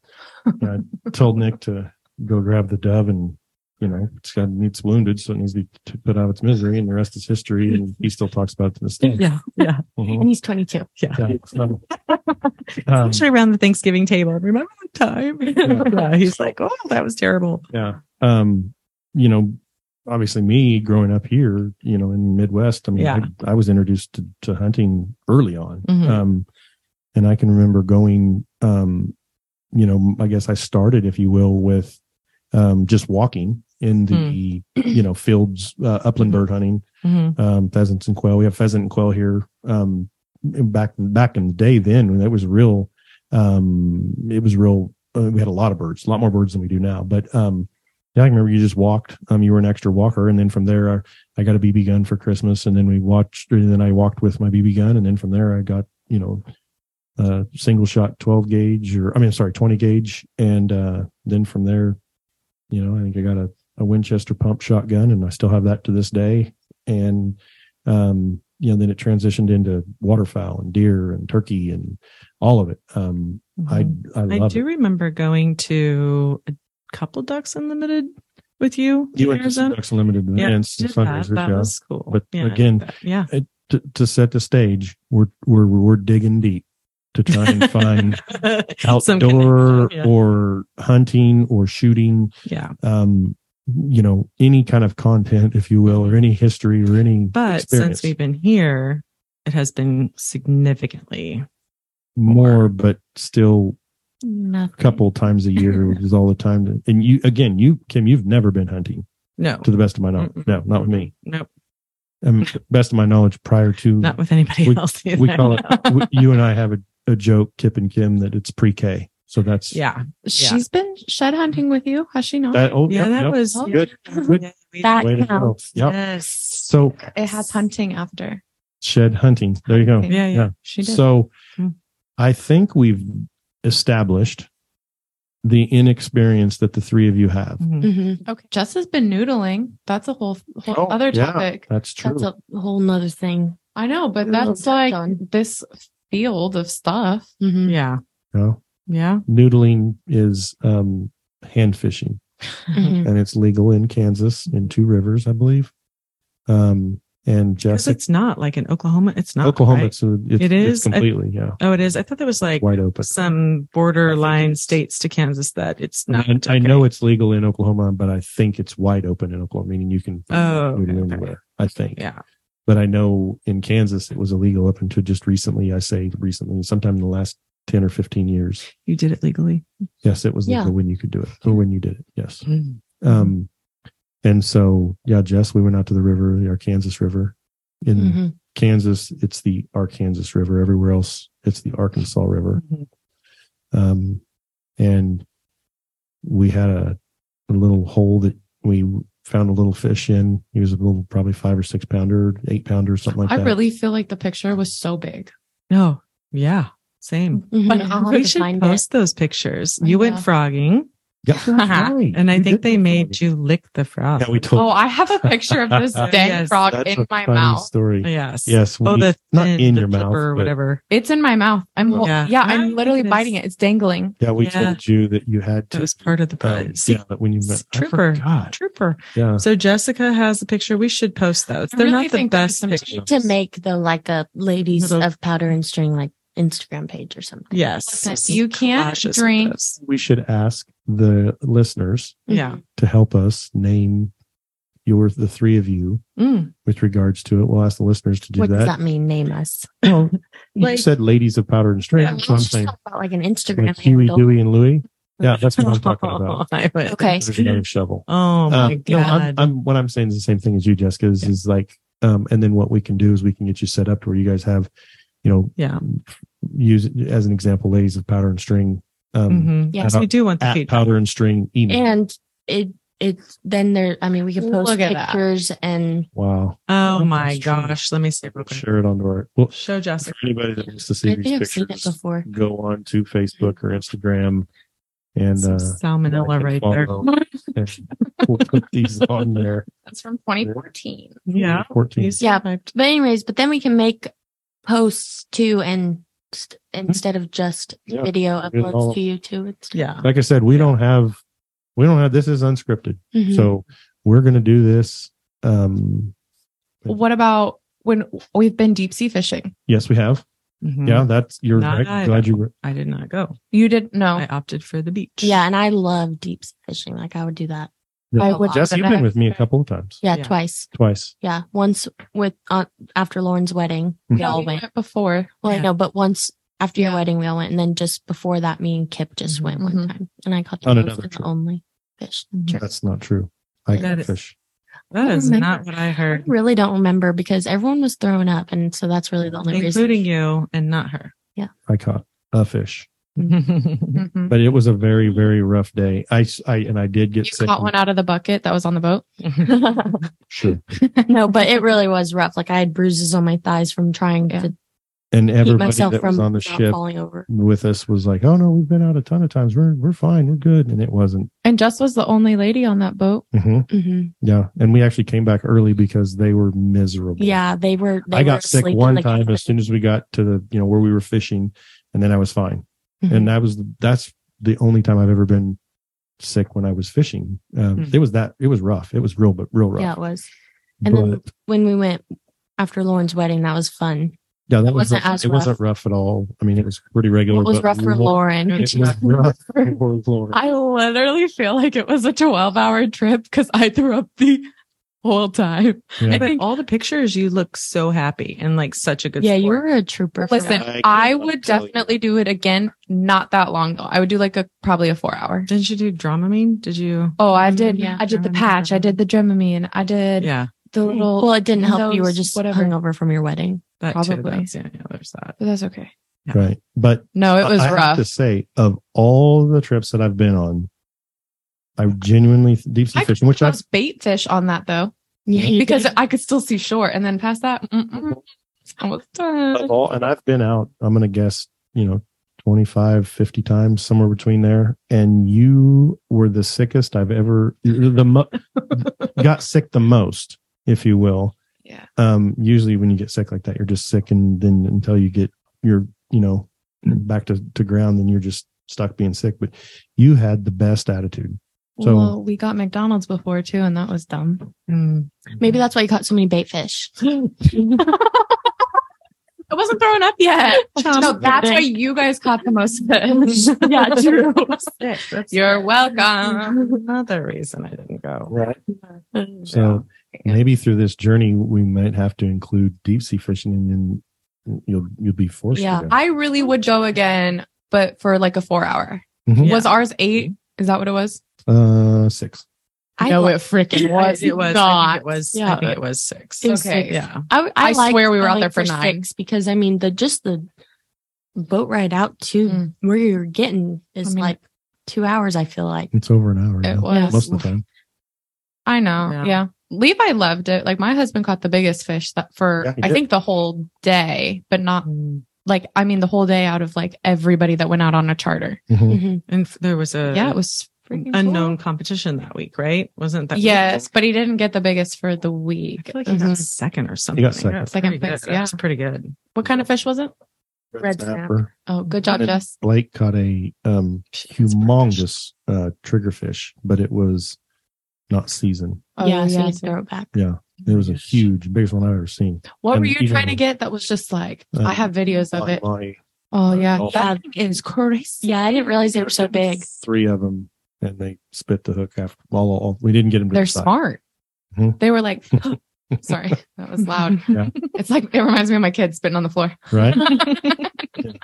Speaker 1: I told Nick to go grab the dove, and you know, it's got it's wounded, so it needs to be t- put out of its misery, and the rest is history. And he still talks about it to this day.
Speaker 3: Yeah, yeah.
Speaker 1: Mhm.
Speaker 5: And he's 22.
Speaker 3: Yeah.
Speaker 1: Yeah. So, um,
Speaker 3: Especially around the Thanksgiving table. Remember the time? yeah. He's like, oh, that was terrible.
Speaker 1: yeah. Um, you know, obviously me growing up here, you know, in the Midwest, I mean,
Speaker 3: Yeah.
Speaker 1: I, I was introduced to, to hunting early on.
Speaker 3: Mhm.
Speaker 1: Um, and I can remember going, um, you know, I guess I started, if you will, with um, just walking in the you know fields, uh, upland bird hunting,
Speaker 3: Mhm.
Speaker 1: um, pheasants and quail. We have pheasant and quail here. Um, back back in the day, then when that was real, um, it was real. Uh, we had a lot of birds, a lot more birds than we do now. But um, yeah, I remember you just walked. Um, you were an extra walker, and then from there, I, I got a BB gun for Christmas, and then we watched. And then I walked with my BB gun, and then from there, I got you know, uh, single shot twelve gauge, or I mean, sorry, twenty gauge, and uh, then from there, you know, I think I got a, a Winchester pump shotgun, and I still have that to this day. And um, you know, then it transitioned into waterfowl and deer and turkey and all of it. Um, I
Speaker 3: Mhm.
Speaker 1: I
Speaker 3: I
Speaker 1: love
Speaker 3: do
Speaker 1: it.
Speaker 3: remember going to a couple Ducks Unlimited with you.
Speaker 1: You went to. Ducks Unlimited
Speaker 3: Yeah,
Speaker 1: events and
Speaker 3: that. That
Speaker 1: yeah.
Speaker 3: was cool.
Speaker 1: But
Speaker 3: Yeah,
Speaker 1: again,
Speaker 3: that. yeah,
Speaker 1: to, to set the stage, we're we're we're digging deep to try and find outdoor
Speaker 3: connection, yeah.
Speaker 1: or hunting or shooting,
Speaker 3: yeah.
Speaker 1: um, you know, any kind of content, if you will, or any history or any
Speaker 3: But
Speaker 1: experience.
Speaker 3: since we've been here, it has been significantly
Speaker 1: more, but still
Speaker 5: Nothing.
Speaker 1: a couple times a year, which is all the time. To, and you again, you Kim, you've never been hunting,
Speaker 3: no,
Speaker 1: to the best of my knowledge.
Speaker 3: Mm-mm.
Speaker 1: No, not with me.
Speaker 3: nope,
Speaker 1: Um, to best of my knowledge, prior to
Speaker 3: not with anybody
Speaker 1: We-
Speaker 3: else. Either.
Speaker 1: we call it, we, you and I have a, a joke, Kip and Kim, that it's pre-K. So that's
Speaker 3: yeah,
Speaker 4: She's been shed hunting with you, has she not?
Speaker 1: that. Oh,
Speaker 3: yeah.
Speaker 1: yep,
Speaker 3: that
Speaker 1: yep.
Speaker 3: was
Speaker 4: Oh,
Speaker 1: good. Good.
Speaker 5: That
Speaker 1: Way
Speaker 5: counts.
Speaker 1: Yep.
Speaker 3: Yes.
Speaker 1: So
Speaker 4: it has hunting after.
Speaker 1: shed hunting. There you go.
Speaker 4: Okay.
Speaker 3: Yeah, yeah.
Speaker 1: Yeah.
Speaker 4: She did.
Speaker 1: So
Speaker 3: Hmm.
Speaker 1: I think we've established the inexperience that the three of you have.
Speaker 3: Mhm.
Speaker 5: Mhm.
Speaker 4: okay. Jess has been noodling. That's a whole, whole
Speaker 1: Oh,
Speaker 4: other
Speaker 1: yeah,
Speaker 4: topic.
Speaker 1: That's true.
Speaker 5: That's a whole nother thing.
Speaker 4: I know, but that's like
Speaker 5: touch-on.
Speaker 4: this field of stuff.
Speaker 5: Mhm.
Speaker 3: Yeah,
Speaker 1: You know?
Speaker 3: Yeah.
Speaker 1: Noodling is um, hand fishing,
Speaker 5: Mhm.
Speaker 1: and it's legal in Kansas in two rivers, I believe. Um, and
Speaker 3: Because
Speaker 1: Jessica,
Speaker 3: it's not like in Oklahoma. It's not
Speaker 1: Oklahoma,
Speaker 3: right?
Speaker 1: it's, it's, it's
Speaker 3: is? I-
Speaker 1: completely, yeah,
Speaker 3: Oh, it is. I thought that was like
Speaker 1: wide open.
Speaker 3: some borderline states to Kansas that it's not.
Speaker 1: I, I know it's legal in Oklahoma, but I think it's wide open in Oklahoma, meaning you can
Speaker 3: Oh,
Speaker 1: noodle
Speaker 3: okay, okay.
Speaker 1: anywhere. I think.
Speaker 3: Yeah.
Speaker 1: but I know in Kansas it was illegal up until just recently. I say recently, sometime in the last ten or fifteen years.
Speaker 3: You did it legally.
Speaker 1: Yes, it was
Speaker 5: Yeah.
Speaker 1: legal when you could do it, or when you did it. Yes.
Speaker 3: Mm-hmm.
Speaker 1: Um, and so yeah, Jess, we went out to the river, the Arkansas River. In
Speaker 5: Mhm.
Speaker 1: Kansas, it's the Arkansas River. Everywhere else, it's the Arkansas River.
Speaker 3: Mhm.
Speaker 1: Um, and we had a, a little hole that we found a little fish in. He was a little, probably five or six pounder, eight pounder, something like
Speaker 4: I
Speaker 1: that.
Speaker 4: I really feel like the picture was so big.
Speaker 3: No. Yeah. Same.
Speaker 5: Mhm.
Speaker 4: But
Speaker 5: I'll
Speaker 3: We should
Speaker 5: find
Speaker 3: post those pictures. You went frogging,
Speaker 1: Yeah, right.
Speaker 3: and I
Speaker 1: You
Speaker 3: think they made
Speaker 1: frogging.
Speaker 3: you lick the frog.
Speaker 1: Yeah, we told.
Speaker 4: Oh, I have a picture of this dead
Speaker 3: Yes.
Speaker 4: frog
Speaker 1: That's
Speaker 4: in
Speaker 1: a
Speaker 4: my
Speaker 1: funny
Speaker 4: mouth.
Speaker 1: Story.
Speaker 3: Yes.
Speaker 1: Yes.
Speaker 3: Oh,
Speaker 1: we-
Speaker 3: the
Speaker 1: not
Speaker 3: fin,
Speaker 1: in
Speaker 3: the
Speaker 1: your mouth,
Speaker 3: flipper or
Speaker 1: but-
Speaker 3: whatever.
Speaker 4: It's in my mouth. I'm hol-
Speaker 3: Yeah.
Speaker 4: yeah,
Speaker 3: I
Speaker 4: I'm literally
Speaker 3: it is.
Speaker 4: biting it. It's dangling.
Speaker 1: Yeah, we
Speaker 3: Yeah.
Speaker 1: told you that you had to.
Speaker 3: That was part of the
Speaker 1: um, yeah, but when you met,
Speaker 3: Trooper. Trooper.
Speaker 1: Yeah.
Speaker 3: So Jessica has the picture. We should post those. They're
Speaker 4: really
Speaker 3: not the best pictures.
Speaker 5: to make the like a ladies
Speaker 3: Little-
Speaker 5: of powder and string like Instagram page or something.
Speaker 3: Yes.
Speaker 4: Listen, you can't drink-
Speaker 1: We should ask the listeners
Speaker 3: Yeah.
Speaker 1: to help us name your the three of you
Speaker 3: Mm.
Speaker 1: with regards to it. We'll ask the listeners to do
Speaker 5: What
Speaker 1: that.
Speaker 5: does that mean? Name us.
Speaker 1: Well, you said ladies of powder and string.
Speaker 3: Yeah.
Speaker 1: That's what I'm
Speaker 5: Let's
Speaker 1: saying.
Speaker 5: about like an Instagram
Speaker 1: Like Huey. Dewey, and Louie. Yeah, that's what I'm talking about.
Speaker 3: I
Speaker 5: Okay.
Speaker 1: There's another shovel.
Speaker 3: Oh
Speaker 1: Uh,
Speaker 3: my
Speaker 1: no, I'm,
Speaker 3: god.
Speaker 1: I'm, what I'm saying is the same thing as you, Jessica. Is,
Speaker 3: Yeah.
Speaker 1: is like, um, and then what we can do is we can get you set up to where you guys have, you know,
Speaker 3: yeah.
Speaker 1: use it as an example, ladies of powder and string, um,
Speaker 3: Mhm.
Speaker 5: yeah.
Speaker 3: Yes, we do want the feedback.
Speaker 1: powder and string email.
Speaker 5: And it it's then there. I mean, we can post
Speaker 4: Look at that.
Speaker 5: pictures and
Speaker 1: wow.
Speaker 3: Oh my
Speaker 1: true.
Speaker 3: gosh. Let me see real quick.
Speaker 1: Share it onto our, well,
Speaker 3: Show
Speaker 1: for
Speaker 3: Jessica.
Speaker 1: anybody that wants to see
Speaker 5: I
Speaker 1: these
Speaker 5: think seen it
Speaker 1: pictures,
Speaker 5: before.
Speaker 1: go on to Facebook or Instagram and,
Speaker 3: Some
Speaker 1: uh,
Speaker 3: salmonella right
Speaker 1: and
Speaker 3: there.
Speaker 1: we'll put these on there.
Speaker 4: That's from 2014.
Speaker 3: Yeah.
Speaker 1: 14.
Speaker 5: Yeah. But anyways, but then we can make posts too, and st- instead of just
Speaker 1: Yeah.
Speaker 5: video
Speaker 1: Get it all-
Speaker 5: uploads to YouTube. It's
Speaker 3: Yeah.
Speaker 1: Like I said, we don't have, we don't have, this is unscripted.
Speaker 5: Mhm.
Speaker 1: So we're going to do this. Um,
Speaker 4: What about when we've been deep sea fishing?
Speaker 1: yes, we have.
Speaker 3: Mhm.
Speaker 1: Yeah, that's, you're
Speaker 3: Not
Speaker 1: right.
Speaker 3: I
Speaker 1: glad you were.
Speaker 3: I did not go.
Speaker 4: You did no.
Speaker 3: I opted for the beach.
Speaker 5: yeah, and I love deep sea fishing. Like I would do that.
Speaker 4: I
Speaker 5: a
Speaker 4: would
Speaker 5: lot.
Speaker 1: Jess, you've been with me a couple of times,
Speaker 5: Yeah,
Speaker 3: Yeah.
Speaker 5: twice.
Speaker 1: twice.
Speaker 5: Yeah, once with uh, after Lauren's wedding, we all
Speaker 4: we
Speaker 5: went.
Speaker 4: went before.
Speaker 5: Well, I know, but once after your
Speaker 4: Yeah.
Speaker 5: wedding, we all went, and then just before that, me and Kip just went one
Speaker 4: Mhm.
Speaker 5: time, and I caught
Speaker 1: On
Speaker 5: those
Speaker 1: another
Speaker 5: were the only fish.
Speaker 4: Mhm.
Speaker 1: That's not true. I
Speaker 3: That
Speaker 1: got
Speaker 3: is-
Speaker 1: fish.
Speaker 3: That is
Speaker 5: remember.
Speaker 3: not what I heard.
Speaker 5: I really don't remember because everyone was throwing up, and so that's really the only reason.
Speaker 3: including you and not her.
Speaker 1: Yeah, I caught a fish,
Speaker 4: Mhm.
Speaker 1: but it was a very, very rough day. I, I and I did get
Speaker 4: You
Speaker 1: sick.
Speaker 4: caught one out of the bucket that was on the boat.
Speaker 1: Sure.
Speaker 5: no, but it really was rough. Like I had bruises on my thighs from trying
Speaker 4: Yeah.
Speaker 5: to
Speaker 1: And
Speaker 5: keep
Speaker 1: everybody
Speaker 5: myself
Speaker 1: that
Speaker 5: from
Speaker 1: was on the ship
Speaker 5: falling over.
Speaker 1: with us was like, "Oh no, we've been out a ton of times. We're we're fine. We're good." And it wasn't.
Speaker 4: And Jess was the only lady on that boat.
Speaker 1: hmm
Speaker 5: hmm
Speaker 1: Yeah, and we actually came back early because they were miserable.
Speaker 5: Yeah, they were. They
Speaker 1: I
Speaker 5: were
Speaker 1: got sick one time as soon as we got to the you know where we were fishing, and then I was fine.
Speaker 5: Mhm.
Speaker 1: And that was that's the only time I've ever been sick when I was fishing. Um,
Speaker 3: Hmm.
Speaker 1: It was that it was rough. It was real, but real rough.
Speaker 5: Yeah, it was. And
Speaker 1: but,
Speaker 5: then when we went after Lauren's wedding, that was fun.
Speaker 1: yeah, that
Speaker 5: it
Speaker 1: was
Speaker 5: wasn't
Speaker 1: rough.
Speaker 5: as
Speaker 1: it wasn't rough at all. I mean, it was pretty regular.
Speaker 5: It was rough for Lauren.
Speaker 1: It was rough for Lauren.
Speaker 4: I literally feel like it was a 12 hour trip because I threw up the whole time.
Speaker 1: Yeah.
Speaker 4: I
Speaker 3: But
Speaker 4: think-
Speaker 3: all the pictures, you look so happy and like such a good.
Speaker 5: Yeah, you
Speaker 3: sport.
Speaker 5: were a trooper.
Speaker 4: Listen.
Speaker 1: I
Speaker 4: I would
Speaker 1: tell you.
Speaker 4: definitely do it again. Not that long though. I would do like a probably a four hour.
Speaker 3: Didn't you do Dramamine? Did you?
Speaker 4: Oh, I did.
Speaker 5: Yeah.
Speaker 4: I did the patch. I did the Dramamine. I did
Speaker 3: Yeah,
Speaker 4: the little.
Speaker 5: well, it didn't help. You were just
Speaker 4: whatever.
Speaker 5: hungover from your wedding.
Speaker 3: that too.
Speaker 4: Probably.
Speaker 3: That's, yeah, yeah, there's that.
Speaker 4: But that's okay.
Speaker 1: Right, but
Speaker 4: No, it was
Speaker 1: I have
Speaker 4: rough.
Speaker 1: to say, of all the trips that I've been on, I genuinely deep sea
Speaker 4: I
Speaker 1: fishing, which I
Speaker 4: crossed bait fish on that though
Speaker 5: Yeah,
Speaker 4: because
Speaker 5: did.
Speaker 4: I could still see shore, and then past that, mm-mm, done.
Speaker 1: all, and I've been out. I'm going to guess, you know, 25, 50 times, somewhere between there. And you were the sickest I've ever, the mo- got sick the most, if you will.
Speaker 4: Yeah.
Speaker 1: Um, usually when you get sick like that, you're just sick, and then until you get your, you know, back to to ground, then you're just stuck being sick. But you had the best attitude. So-
Speaker 4: well, we got McDonald's before too, and that was dumb.
Speaker 3: Mm.
Speaker 5: Maybe that's why you caught so many bait fish.
Speaker 4: I wasn't throwing up yet.
Speaker 5: Chomp
Speaker 4: no, that's why you guys caught the most fish.
Speaker 5: Yeah, true.
Speaker 3: Sick. That's
Speaker 4: You're welcome.
Speaker 3: another reason I didn't go.
Speaker 1: Right. So maybe through this journey, we might have to include deep sea fishing, and then you'll you'll be forced.
Speaker 5: Yeah.
Speaker 1: to go.
Speaker 4: I really would go again, but for like a four hour.
Speaker 1: Mhm.
Speaker 4: Was ours eight? Is that what it was?
Speaker 1: Uh, six.
Speaker 5: I
Speaker 4: no,
Speaker 5: like-
Speaker 4: it freaking was.
Speaker 3: It was. I think it was.
Speaker 5: Yeah.
Speaker 3: I think it was six.
Speaker 5: It was
Speaker 4: Okay.
Speaker 5: six.
Speaker 3: Yeah.
Speaker 5: I,
Speaker 4: I
Speaker 5: liked
Speaker 4: swear we were out
Speaker 5: going
Speaker 4: there for nine.
Speaker 5: six because I mean the just the boat ride out to
Speaker 4: Mm.
Speaker 5: where you're getting is
Speaker 4: I mean-
Speaker 5: like two hours. I feel like
Speaker 1: It's over an hour.
Speaker 4: It
Speaker 1: now,
Speaker 4: was.
Speaker 1: most of the time.
Speaker 4: I know.
Speaker 3: Yeah.
Speaker 4: Yeah. Levi loved it. Like my husband caught the biggest fish that for
Speaker 1: Yeah,
Speaker 4: I
Speaker 1: did.
Speaker 4: think the whole day, but not
Speaker 3: Mm.
Speaker 4: like I mean the whole day out of like everybody that went out on a charter.
Speaker 1: Mhm.
Speaker 5: Mhm.
Speaker 3: And there was a
Speaker 4: yeah, it was freaking
Speaker 3: unknown
Speaker 4: cool.
Speaker 3: competition that week, right? Wasn't that?
Speaker 4: Yes, but he didn't get the biggest for the
Speaker 3: I
Speaker 4: week.
Speaker 3: feel like he
Speaker 4: Mhm.
Speaker 3: got second or something.
Speaker 1: He got second.
Speaker 3: That's
Speaker 4: Second
Speaker 3: pretty
Speaker 4: place, yeah.
Speaker 3: That's pretty good.
Speaker 4: What kind of fish was it?
Speaker 5: Red snapper.
Speaker 1: Snapper.
Speaker 4: Oh, good job,
Speaker 1: And
Speaker 4: Jess.
Speaker 1: Blake caught a um, humongous uh, triggerfish, but it was not seasoned.
Speaker 5: yeah,
Speaker 4: Oh,
Speaker 5: so you
Speaker 4: yes.
Speaker 5: throw it back. Yeah.
Speaker 1: It was a huge, biggest one I've ever seen.
Speaker 4: What were you trying to get that was just like
Speaker 1: Uh,
Speaker 4: I have videos of
Speaker 1: On
Speaker 4: it.
Speaker 1: my-
Speaker 4: Oh yeah. That crazy.
Speaker 5: Yeah, I didn't realize they were so big.
Speaker 1: Three of them, and they spit the hook after. All, all we didn't get them. To
Speaker 4: They're
Speaker 1: the side.
Speaker 4: smart.
Speaker 1: Mhm.
Speaker 4: They were like sorry, that was loud.
Speaker 1: Yeah.
Speaker 4: It's like it reminds me of my kids spitting on the floor.
Speaker 1: right?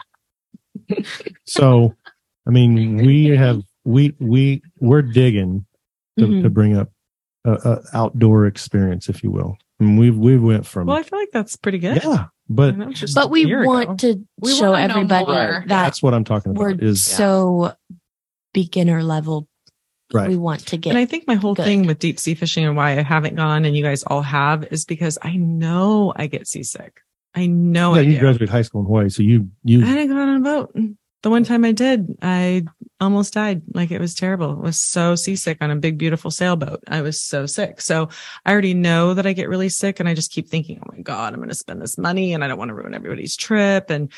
Speaker 1: So, I mean, we have we we we're digging to,
Speaker 5: Mhm.
Speaker 1: to bring up a, a outdoor experience, if you will. And we've we went from
Speaker 3: Well, I feel like that's pretty good.
Speaker 1: yeah, but
Speaker 3: And that was just
Speaker 5: But we want
Speaker 3: ago.
Speaker 5: to
Speaker 4: We
Speaker 5: show
Speaker 4: wanna
Speaker 5: everybody that
Speaker 1: that's what I'm talking
Speaker 5: we're
Speaker 1: about. Is
Speaker 5: so beginner level.
Speaker 1: right?
Speaker 5: We want to get.
Speaker 3: And I think my whole
Speaker 5: good.
Speaker 3: thing with deep sea fishing and why I haven't gone and you guys all have is because I know I get seasick. I know
Speaker 1: yeah,
Speaker 3: I
Speaker 1: you
Speaker 3: do.
Speaker 1: graduated high school in Hawaii, so you you
Speaker 3: I
Speaker 1: you
Speaker 3: didn't go on a boat. The one time I did, I almost died. Like it was terrible. I was so seasick on a big, beautiful sailboat. I was so sick. So I already know that I get really sick and I just keep thinking, oh my God, I'm going to spend this money and I don't want to ruin everybody's trip. And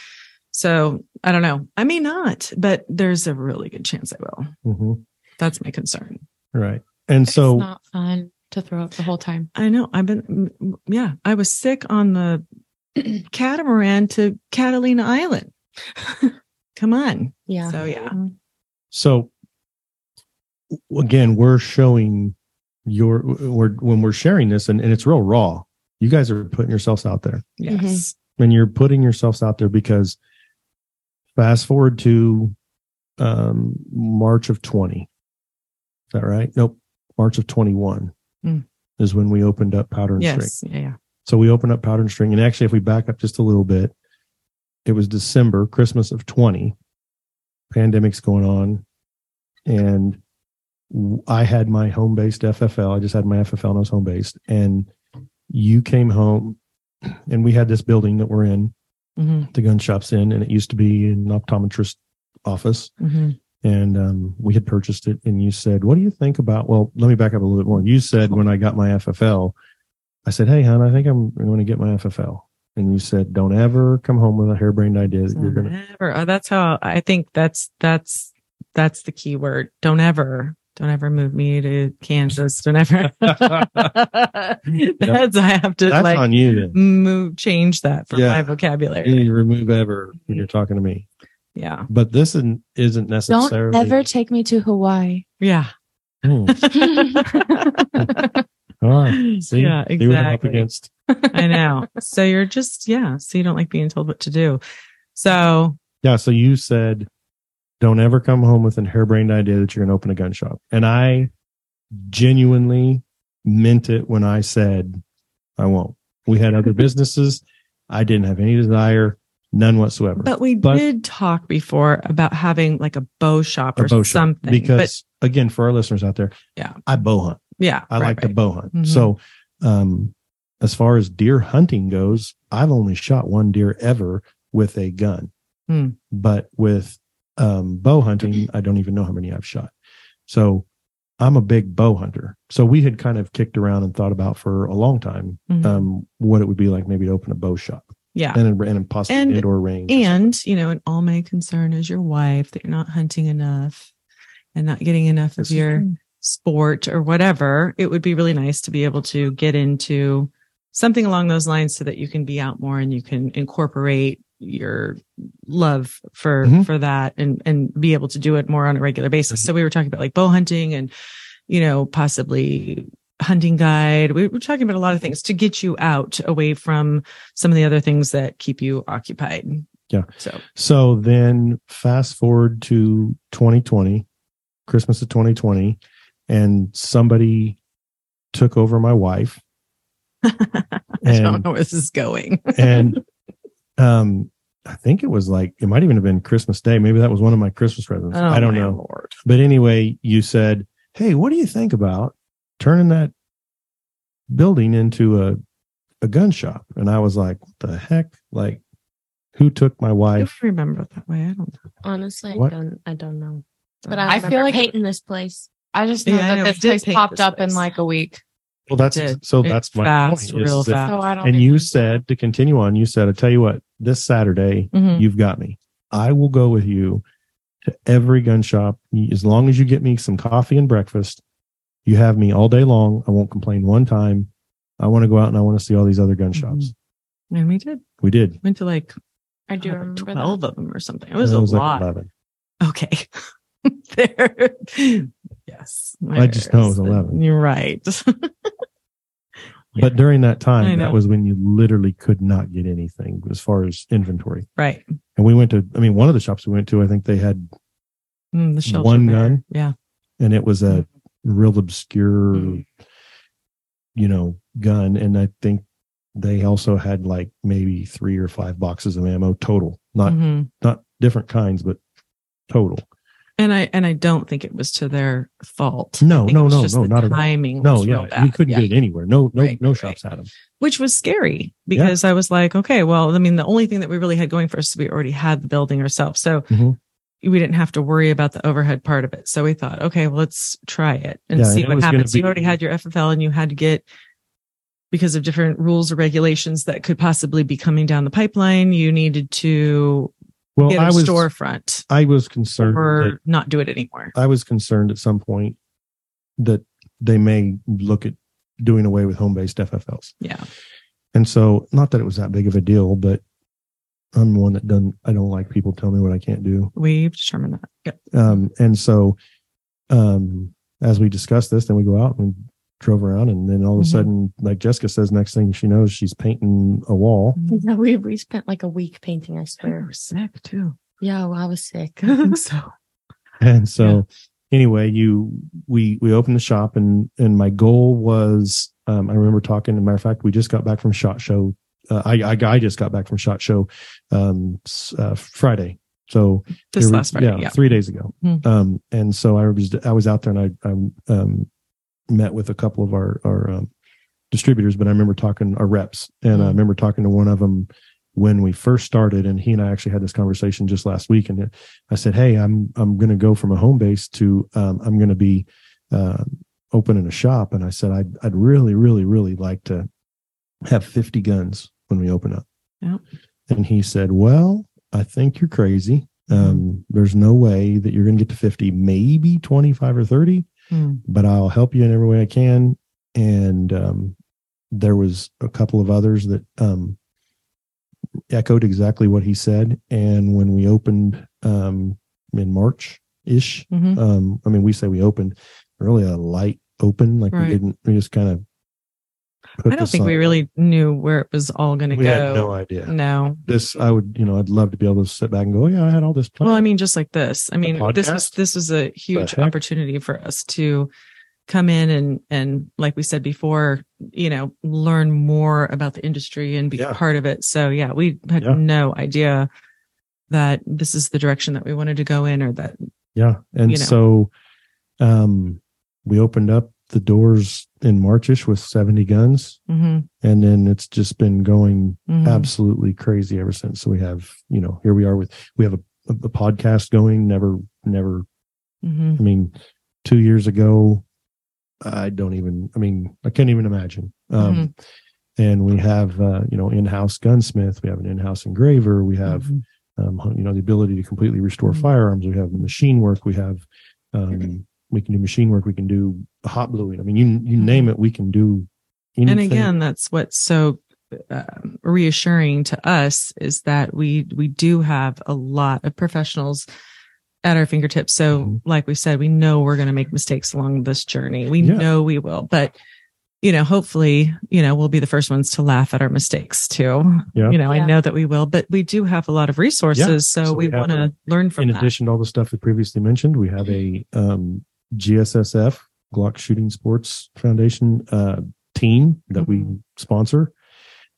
Speaker 3: so I don't know. I may not, but there's a really good chance I will.
Speaker 1: Mhm.
Speaker 3: That's my concern.
Speaker 1: right. And
Speaker 4: it's
Speaker 1: so
Speaker 4: not fun to throw up the whole time.
Speaker 3: I know. I've been, yeah, I was sick on the catamaran to Catalina Island. Come on.
Speaker 5: yeah.
Speaker 3: So yeah.
Speaker 1: so again, we're showing your we're when we're sharing this, and, and it's real raw. You guys are putting yourselves out there.
Speaker 3: Yes.
Speaker 1: and you're putting yourselves out there because Fast forward to um, March of 20. Is that right? Nope. March of 21
Speaker 3: Hmm.
Speaker 1: is when we opened up Powder and String.
Speaker 3: Yes. Yeah. Yeah.
Speaker 1: So we opened up Powder and String. And actually, if we back up just a little bit, it was December, Christmas of 20. Pandemic's going on. And I had my home based FFL. I just had my FFL and I was home based. And you came home and we had this building that we're in,
Speaker 3: hmm
Speaker 1: the gun shop's in, and it used to be an optometrist office.
Speaker 3: hmm
Speaker 1: And um, we had purchased it. And you said, What do you think about? Well, let me back up a little bit more. You said, when I got my FFL, I said, Hey, hon, I think I'm going to get my FFL. And you said, Don't ever come home with a harebrained idea that you're going to.
Speaker 3: Never. Oh, that's how I think that's that's that's the key word. Don't ever, don't ever move me to Kansas. Don't ever. that's I have to
Speaker 1: That's
Speaker 3: like
Speaker 1: on you then.
Speaker 3: move change that from
Speaker 1: Yeah.
Speaker 3: my vocabulary.
Speaker 1: need to remove ever when you're talking to me.
Speaker 3: Yeah.
Speaker 1: But this isn't, isn't
Speaker 4: Don't ever take me to Hawaii.
Speaker 3: Yeah.
Speaker 1: Hmm. All right. See,
Speaker 3: Yeah,
Speaker 1: See what I'm up
Speaker 3: exactly.
Speaker 1: against.
Speaker 3: I know. So you're just yeah. So you don't like being told what to do. So
Speaker 1: Yeah. So you said, don't ever come home with an harebrained idea that you're going to open a gun shop. And I genuinely meant it when I said, I won't. We had other businesses. I didn't have any desire, none whatsoever.
Speaker 3: But we
Speaker 1: But-
Speaker 3: did talk before about having like a bow shop or
Speaker 1: bow shop.
Speaker 3: something.
Speaker 1: Because again, for our listeners out there,
Speaker 3: Yeah.
Speaker 1: I bow hunt.
Speaker 3: yeah,
Speaker 1: I
Speaker 3: right,
Speaker 1: like to
Speaker 3: right.
Speaker 1: bow hunt.
Speaker 3: Mhm.
Speaker 1: So, um, as far as deer hunting goes, I've only shot one deer ever with a gun.
Speaker 3: Hmm.
Speaker 1: But with um, bow hunting, I don't even know how many I've shot. So I'm a big bow hunter. So we had kind of kicked around and thought about for a long time
Speaker 3: Mhm.
Speaker 1: um, what it would be like maybe to open a bow shop
Speaker 3: yeah.
Speaker 1: and, and possibly
Speaker 3: And-
Speaker 1: indoor range.
Speaker 3: And, you know, an all my concern is your wife that you're not hunting enough and not getting enough of your
Speaker 1: true.
Speaker 3: sport or whatever. It would be really nice to be able to get into something along those lines so that you can be out more and you can incorporate your love for
Speaker 1: Mhm.
Speaker 3: for that and and be able to do it more on a regular basis.
Speaker 1: Mm-hmm.
Speaker 3: So we were talking about like bow hunting and you know possibly hunting guide. We were talking about a lot of things to get you out away from some of the other things that keep you occupied.
Speaker 1: Yeah.
Speaker 3: So
Speaker 1: So then fast forward to 2020, Christmas of 2020, and somebody took over my wife.
Speaker 3: I
Speaker 1: And-
Speaker 3: don't know where this is going.
Speaker 1: and um I think it was like it might even have been Christmas Day. Maybe that was one of my Christmas presents. I don't
Speaker 3: Oh,
Speaker 1: know.
Speaker 3: Lord.
Speaker 1: But anyway, you said, "Hey, what do you think about turning that building into a a gun shop?" And I was like, "What the heck? Like, who took my
Speaker 3: I
Speaker 1: wife?"
Speaker 3: don't remember that way. I don't know.
Speaker 5: Honestly,
Speaker 1: What?
Speaker 5: I don't. I don't know.
Speaker 4: But
Speaker 5: But
Speaker 4: I
Speaker 5: I,
Speaker 4: feel like-
Speaker 5: hating this place.
Speaker 4: I just know
Speaker 3: Yeah,
Speaker 4: that
Speaker 3: know.
Speaker 4: this place popped
Speaker 3: this
Speaker 4: up in like a week.
Speaker 1: Well, that's
Speaker 3: did.
Speaker 1: so.
Speaker 3: It-
Speaker 1: That's my
Speaker 3: fast,
Speaker 1: point. is
Speaker 3: real
Speaker 1: that-
Speaker 3: fast.
Speaker 4: So I don't.
Speaker 1: And
Speaker 4: even-
Speaker 1: you said to continue on. You said, "I tell you what, this Saturday
Speaker 3: Mhm.
Speaker 1: you've got me. I will go with you to every gun shop as long as you get me some coffee and breakfast. You have me all day long. I won't complain one time. I want to go out and I want to see all these other gun shops.
Speaker 3: And we did.
Speaker 1: We did.
Speaker 3: Went to like
Speaker 4: I do remember
Speaker 3: 12
Speaker 4: that.
Speaker 3: of them or something. It was
Speaker 1: It
Speaker 3: a
Speaker 1: like
Speaker 3: lot.
Speaker 1: 11.
Speaker 3: okay. there. Yes.
Speaker 1: I just know it was 11.
Speaker 3: You're right.
Speaker 1: But during that time, that was when you literally could not get anything as far as inventory.
Speaker 3: right.
Speaker 1: And we went to, I mean, one of the shops we went to, I think they had,
Speaker 3: Mm, the
Speaker 1: One gun?
Speaker 3: Yeah.
Speaker 1: and it was a real obscure,
Speaker 3: Mm.
Speaker 1: you know, gun. And I think they also had like maybe three or five boxes of ammo total, not
Speaker 3: Mhm.
Speaker 1: not different kinds, but total.
Speaker 3: And I and I don't think it was to their fault.
Speaker 1: No, no, no, no, not at all.
Speaker 3: timing.
Speaker 1: No, yeah, you couldn't
Speaker 3: Yeah.
Speaker 1: get it anywhere. No, no,
Speaker 3: Right,
Speaker 1: no
Speaker 3: right,
Speaker 1: shops had them.
Speaker 3: which was scary because I was like, okay, well, I mean, the only thing that we really had going for us is we already had the building ourselves. So
Speaker 1: Mhm.
Speaker 3: we didn't have to worry about the overhead part of it. So we thought, okay, well, let's try it and
Speaker 1: Yeah,
Speaker 3: see
Speaker 1: and
Speaker 3: what happens.
Speaker 1: be-
Speaker 3: you already had your FFL and you had to get, because of different rules or regulations that could possibly be coming down the pipeline, you needed to
Speaker 1: Well,
Speaker 3: get a
Speaker 1: I was
Speaker 3: storefront
Speaker 1: I was concerned. that-
Speaker 3: or not do it anymore.
Speaker 1: I was concerned at some point that they may look at doing away with home based FFLs.
Speaker 3: Yeah.
Speaker 1: And so, not that it was that big of a deal, but I'm one that doesn't, I don't like people tell me what I can't do.
Speaker 3: We've determined that. Yep.
Speaker 1: Um, and so, um, as we discuss this, then we go out and drove around, and then all of a
Speaker 3: Mhm.
Speaker 1: sudden, like Jessica says, next thing she knows, she's painting a wall.
Speaker 5: No, we we spent like a week painting. I
Speaker 3: We
Speaker 5: swear.
Speaker 3: were sick too.
Speaker 5: Yeah, well, I was sick.
Speaker 3: I think so.
Speaker 1: And so anyway, you we we opened the shop and and my goal was um, I remember talking. As a matter of fact, we just got back from Shot Show. Uh, I, I I just got back from Shot Show um, uh, Friday. So
Speaker 3: This
Speaker 1: Here we-
Speaker 3: last Friday. Yeah.
Speaker 1: three days ago.
Speaker 3: Hmm.
Speaker 1: Um, and so I was I was out there and I, I um, met with a couple of our our um, distributors, but I remember talking our reps, and I
Speaker 3: Hmm.
Speaker 1: remember talking to one of them when we first started, and he and I actually had this conversation just last week, and I said, "Hey, I'm I'm going to go from a home base to um, I'm going to be uh, opening a shop," and I said, "I'd I'd really really really like to have 50 guns when we open up."
Speaker 3: Yep.
Speaker 1: And he said, "Well." I think you're crazy.
Speaker 3: Mm-hmm.
Speaker 1: Um, there's no way that you're going to get to 50, maybe 25 or 30,
Speaker 3: Hmm.
Speaker 1: but I'll help you in every way I can. And um, there was a couple of others that um, echoed exactly what he said. And when we opened um, in March ish,
Speaker 3: Mhm.
Speaker 1: um, I mean, we say we opened really a light open, like
Speaker 3: Right.
Speaker 1: we didn't, we just kind of.
Speaker 3: I don't think we really knew where it was all going to
Speaker 1: We
Speaker 3: go.
Speaker 1: had no idea.
Speaker 3: No.
Speaker 1: This, I would, you know, I'd love to be able to sit back and go, "Oh, yeah, I had all this planned.
Speaker 3: Well, I mean, just like this. I mean, this was this was a huge opportunity for us to come in and and like we said before, you know, learn more about the industry and be
Speaker 1: Yeah.
Speaker 3: part of it. So yeah, we had
Speaker 1: Yeah.
Speaker 3: no idea that this is the direction that we wanted to go in or that
Speaker 1: Yeah. And
Speaker 3: you know.
Speaker 1: so um we opened up the doors in Marchish with 70 guns
Speaker 3: Mhm,
Speaker 1: and then it's just been going
Speaker 3: mhm.
Speaker 1: absolutely crazy ever since. So we have, you know, here we are with we have a, a, a podcast going, never never
Speaker 3: Mhm.
Speaker 1: I mean 2 years ago I don't even I mean, I can't even imagine. Um
Speaker 3: Mm-hmm.
Speaker 1: and we have uh, you know, in-house gunsmith, we have an in-house engraver, we have
Speaker 3: Mhm.
Speaker 1: um, you know, the ability to completely restore
Speaker 3: Mhm.
Speaker 1: firearms. We have machine work. We have, um, we can do machine work. We can do hot bluing. I mean, you you name it, we can do. Anything.
Speaker 3: Mm-hmm. and again that's what's so um, reassuring to us is that we we do have a lot of professionals at our fingertips so
Speaker 1: Mhm.
Speaker 3: like we said we know we're going to make mistakes along this journey we
Speaker 1: Yeah.
Speaker 3: know we will but you know hopefully you know we'll be the first ones to laugh at our mistakes too
Speaker 1: Yeah.
Speaker 3: you know i know that we will but we do have a lot of resources so,
Speaker 1: So
Speaker 3: we,
Speaker 1: we
Speaker 3: want to learn from
Speaker 1: in
Speaker 3: that
Speaker 1: addition to all the stuff we previously mentioned, we have a um, GSSF Glock Shooting Sports Foundation uh, team that we
Speaker 3: Mhm.
Speaker 1: sponsor,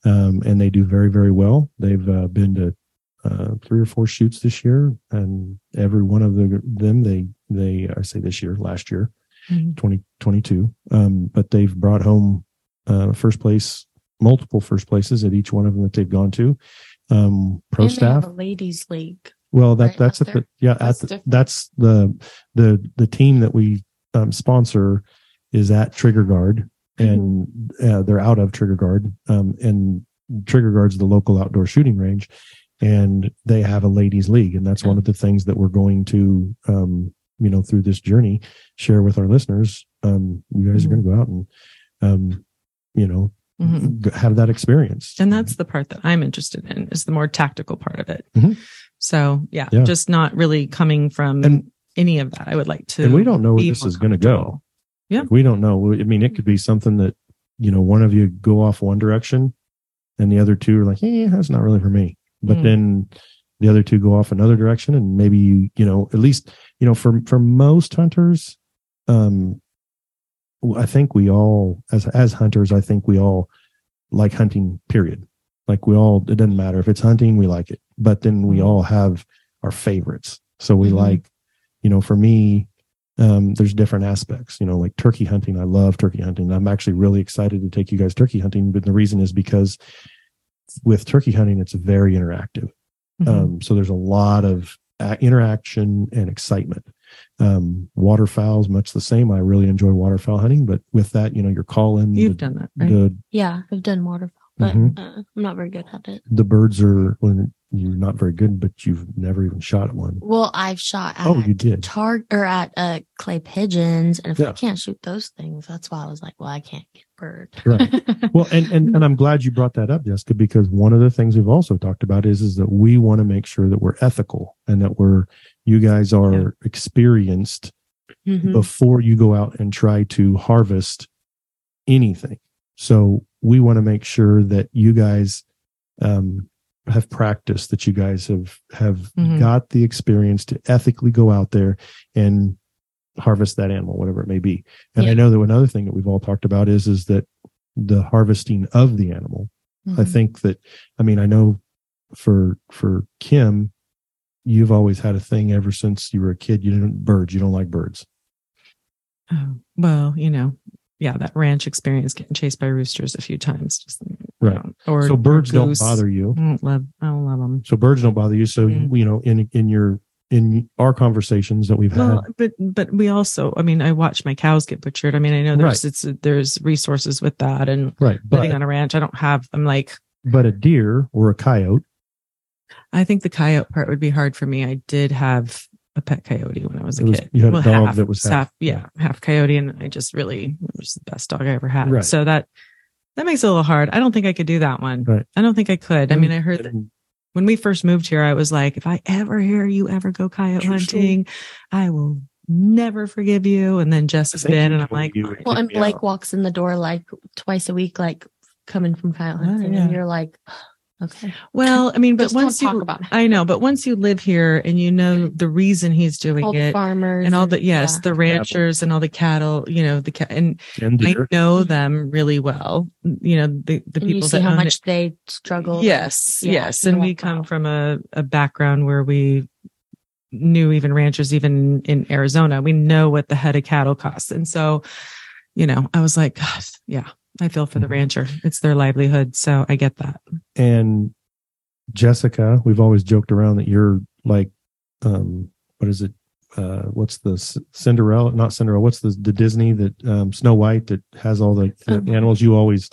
Speaker 1: um, and they do very very well. They've uh, been to uh, three or four shoots this year, and every one of the, them they they I say this year, last year,
Speaker 3: Mhm.
Speaker 1: 2022. Um, but they've brought home uh, first place, multiple first places at each one of them that they've gone to. Um, pro
Speaker 5: And they have
Speaker 1: staff.
Speaker 5: a ladies league.
Speaker 1: Well, that
Speaker 4: Right,
Speaker 1: that's at the yeah
Speaker 4: That's
Speaker 1: at the, that's the the the team that we um, sponsor is at Trigger Guard, and uh, they're out of Trigger Guard, um, and Trigger Guard's the local outdoor shooting range, and they have a ladies league, and that's one of the things that we're going to um, you know through this journey share with our listeners. Um, you guys are going to go out and um, you know
Speaker 3: Mhm.
Speaker 1: have that experience,
Speaker 3: and that's the part that i'm interested in is the more tactical part of it
Speaker 1: Mhm.
Speaker 3: so yeah,
Speaker 1: Yeah.
Speaker 3: just not really coming from
Speaker 1: And-
Speaker 3: any of that i would like to
Speaker 1: and we don't know where this is going to go.
Speaker 3: Yeah.
Speaker 1: Like, we don't know. I mean, it could be something that you know one of you go off one direction, and the other two are like, "Yeah, that's not really for me." But
Speaker 3: Mm.
Speaker 1: then the other two go off another direction, and maybe you you know at least you know for for most hunters, um, I think we all as as hunters, I think we all like hunting. Period. Like we all, it doesn't matter if it's hunting, we like it. But then we
Speaker 3: Mhm.
Speaker 1: all have our favorites. So we
Speaker 3: Mhm.
Speaker 1: like, you know, for me, um, there's different aspects. You know, like turkey hunting. I love turkey hunting. I'm actually really excited to take you guys turkey hunting. But the reason is because with turkey hunting, it's very interactive.
Speaker 3: Mhm.
Speaker 1: Um, so there's a lot of uh, interaction and excitement. Um, waterfowls, much the same. I really enjoy waterfowl hunting, but with that, you know, you're calling
Speaker 3: you've
Speaker 1: the,
Speaker 3: done that right
Speaker 1: the
Speaker 5: Yeah, I've done waterfowl, but
Speaker 1: Mhm.
Speaker 5: uh, I'm not very good at it.
Speaker 1: the birds are when you're not very good, but you've never even shot at one.
Speaker 5: Well, I've shot at
Speaker 1: Oh, you did.
Speaker 5: tar or at uh, clay pigeons, and if
Speaker 1: Yeah.
Speaker 5: I can't shoot those things, that's why I was like, well, I can't get a bird.
Speaker 1: Right. Well, and, and and I'm glad you brought that up, Jessica, because one of the things we've also talked about is is that we want to make sure that we're ethical and that we're you guys are
Speaker 3: Yeah.
Speaker 1: experienced
Speaker 5: Mhm.
Speaker 1: before you go out and try to harvest anything. So we want to make sure that you guys um, have practiced that you guys have have
Speaker 3: Mhm.
Speaker 1: got the experience to ethically go out there and harvest that animal whatever it may be and i know that another thing that we've all talked about is is that the harvesting of the animal i
Speaker 4: Mhm.
Speaker 1: think that i mean i know for for kim you've always had a thing ever since you were a kid you didn't birds you don't like birds
Speaker 3: Oh, well, you know, yeah, that ranch experience getting chased by roosters a few times. Just, you
Speaker 1: Right.
Speaker 3: know, or
Speaker 1: so birds
Speaker 3: or
Speaker 1: don't bother you
Speaker 3: I don't love. I don't love them.
Speaker 1: so birds don't bother you so
Speaker 3: Mm.
Speaker 1: you know in in your in our conversations that we've had
Speaker 3: Well, but but we also, I mean, I watch my cows get butchered. I mean, I know there's it's there's resources with that, and
Speaker 1: right
Speaker 3: living
Speaker 1: but
Speaker 3: on a ranch, I don't have. I'm like,
Speaker 1: but a deer or a coyote
Speaker 3: I think the coyote part would be hard for me. I did have a pet coyote when I was a
Speaker 1: was-
Speaker 3: kid.
Speaker 1: you had a dog that was half-
Speaker 3: half, yeah, half coyote, and I just really it was the best dog I ever had.
Speaker 1: Right.
Speaker 3: So that that makes it a little hard. I don't think I could do that one.
Speaker 1: Right.
Speaker 3: I don't think I could. I mean, I heard that when we first moved here, I was like, if I ever hear you ever go coyote hunting, I will never forgive you. And then Jess has
Speaker 1: Thank
Speaker 3: been, and I'm like,
Speaker 1: you
Speaker 3: "Oh,
Speaker 5: Well, and Blake
Speaker 1: out.
Speaker 5: walks in the door like twice a week, like coming from Kyle
Speaker 3: Oh,
Speaker 5: hunting,
Speaker 3: yeah.
Speaker 5: and you're like, okay.
Speaker 3: well, I mean, but
Speaker 4: Just don't
Speaker 3: once
Speaker 4: talk
Speaker 3: you,
Speaker 4: about it.
Speaker 3: I know, but once you live here and you know the reason he's doing
Speaker 5: All the
Speaker 3: it,
Speaker 5: farmers
Speaker 3: and all the yes,
Speaker 5: yeah.
Speaker 3: the ranchers and all the cattle, you know, the cat, and
Speaker 1: and
Speaker 3: I know them really well. You know, the the
Speaker 5: And you
Speaker 3: people
Speaker 5: see
Speaker 3: that
Speaker 5: how
Speaker 3: own
Speaker 5: much
Speaker 3: it.
Speaker 5: they struggle.
Speaker 3: Yes,
Speaker 5: Yeah,
Speaker 3: yes, and we come
Speaker 5: wow.
Speaker 3: from a a background where we knew even ranchers, even in Arizona, we know what the head of cattle costs, and so, you know, I was like, God, yeah, I feel for the
Speaker 1: Mhm.
Speaker 3: rancher. It's their livelihood, so I get that.
Speaker 1: and Jessica, we've always joked around that you're like, um, what is it? Uh, what's the C- Cinderella? Not Cinderella. What's the the Disney that um, Snow White that has all the, the
Speaker 5: Oh.
Speaker 1: animals? You always,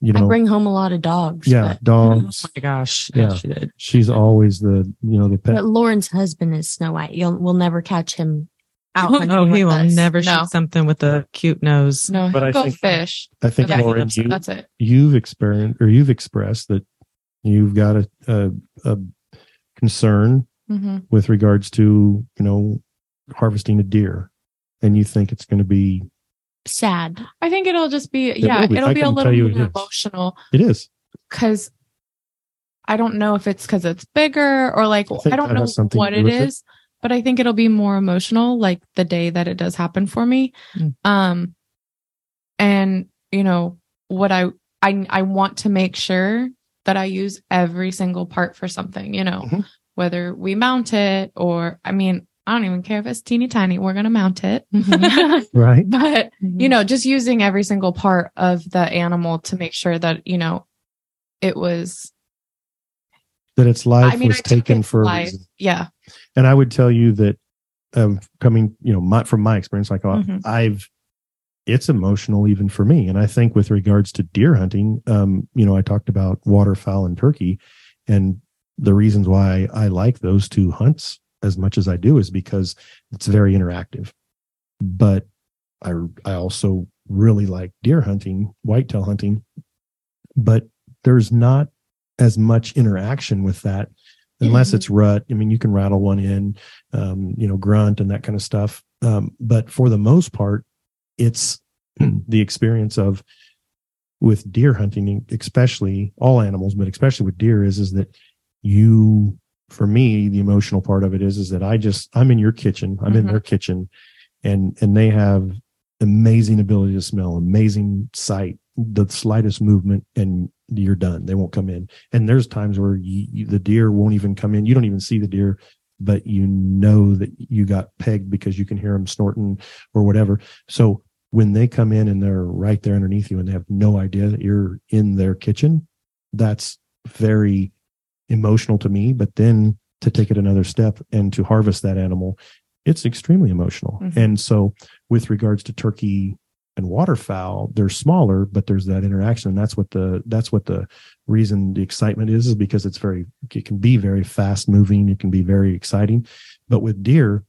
Speaker 1: you know,
Speaker 5: I
Speaker 1: know,
Speaker 5: bring home a lot of dogs.
Speaker 1: yeah,
Speaker 5: But,
Speaker 1: dogs.
Speaker 3: Oh my gosh,
Speaker 1: Yeah.
Speaker 3: yeah, she did.
Speaker 1: She's always the you know the pet.
Speaker 5: but Lauren's husband is Snow White. You'll we'll never catch him out. hunting
Speaker 3: Oh, he will
Speaker 5: us.
Speaker 3: never
Speaker 4: No.
Speaker 3: shoot something with a cute nose.
Speaker 4: No,
Speaker 1: But I
Speaker 4: go
Speaker 1: think-
Speaker 4: fish.
Speaker 1: I think
Speaker 4: Yeah,
Speaker 1: Lauren, you,
Speaker 4: that's it.
Speaker 1: you've experienced or you've expressed that you've got a, a, a concern
Speaker 4: hmm
Speaker 1: with regards to you know harvesting a deer, and you think it's going to be
Speaker 5: Sad.
Speaker 4: I think it'll just be yeah,
Speaker 1: will be.
Speaker 4: it'll
Speaker 1: I
Speaker 4: be a little
Speaker 1: tell you it
Speaker 4: more
Speaker 1: is.
Speaker 4: emotional
Speaker 1: it is.
Speaker 4: because I don't know if it's because it's bigger or like
Speaker 1: I
Speaker 4: I don't know what
Speaker 1: to
Speaker 4: it
Speaker 1: do with it.
Speaker 4: Is, but I think it'll be more emotional like the day that it does happen for me.
Speaker 3: Mm.
Speaker 4: Um, and you know what I I I want to make sure that I use every single part for something. You know,
Speaker 1: Mhm.
Speaker 4: whether we mount it or I mean I don't even care if it's teeny tiny. We're gonna mount it.
Speaker 1: Right.
Speaker 4: but
Speaker 3: Mm-hmm.
Speaker 4: you know, just using every single part of the animal to make sure that, you know, it was,
Speaker 1: That its life
Speaker 4: I mean,
Speaker 1: was taken for a reason.
Speaker 4: Yeah.
Speaker 1: And I would tell you that um, coming, you know, my, from my experience, like uh,
Speaker 3: Mhm.
Speaker 1: I've, it's emotional even for me. And I think with regards to deer hunting, um, you know, I talked about waterfowl and turkey, and the reasons why I like those two hunts as much as I do is because it's very interactive. But I, I also really like deer hunting, whitetail hunting, but there's not as much interaction with that unless
Speaker 4: Mhm.
Speaker 1: it's rut. I mean, you can rattle one in, um, you know, grunt and that kind of stuff. Um, but for the most part, it's the experience of with deer hunting, especially all animals, but especially with deer is, is that you, for me, the emotional part of it is, is that I just, I'm in your kitchen, I'm in
Speaker 4: Mhm.
Speaker 1: their kitchen and, and they have amazing ability to smell, amazing sight, the slightest movement and you're done. They won't come in. And there's times where you, you, the deer won't even come in. You don't even see the deer, but you know that you got pegged because you can hear them snorting or whatever. So when they come in and they're right there underneath you and they have no idea that you're in their kitchen, that's very emotional to me. But then to take it another step and to harvest that animal, it's extremely emotional.
Speaker 3: Mhm.
Speaker 1: And so with regards to turkey and waterfowl, they're smaller, but there's that interaction. And that's what the that's what the reason the excitement is, is because it's very it can be very fast moving, it can be very exciting. But with deer,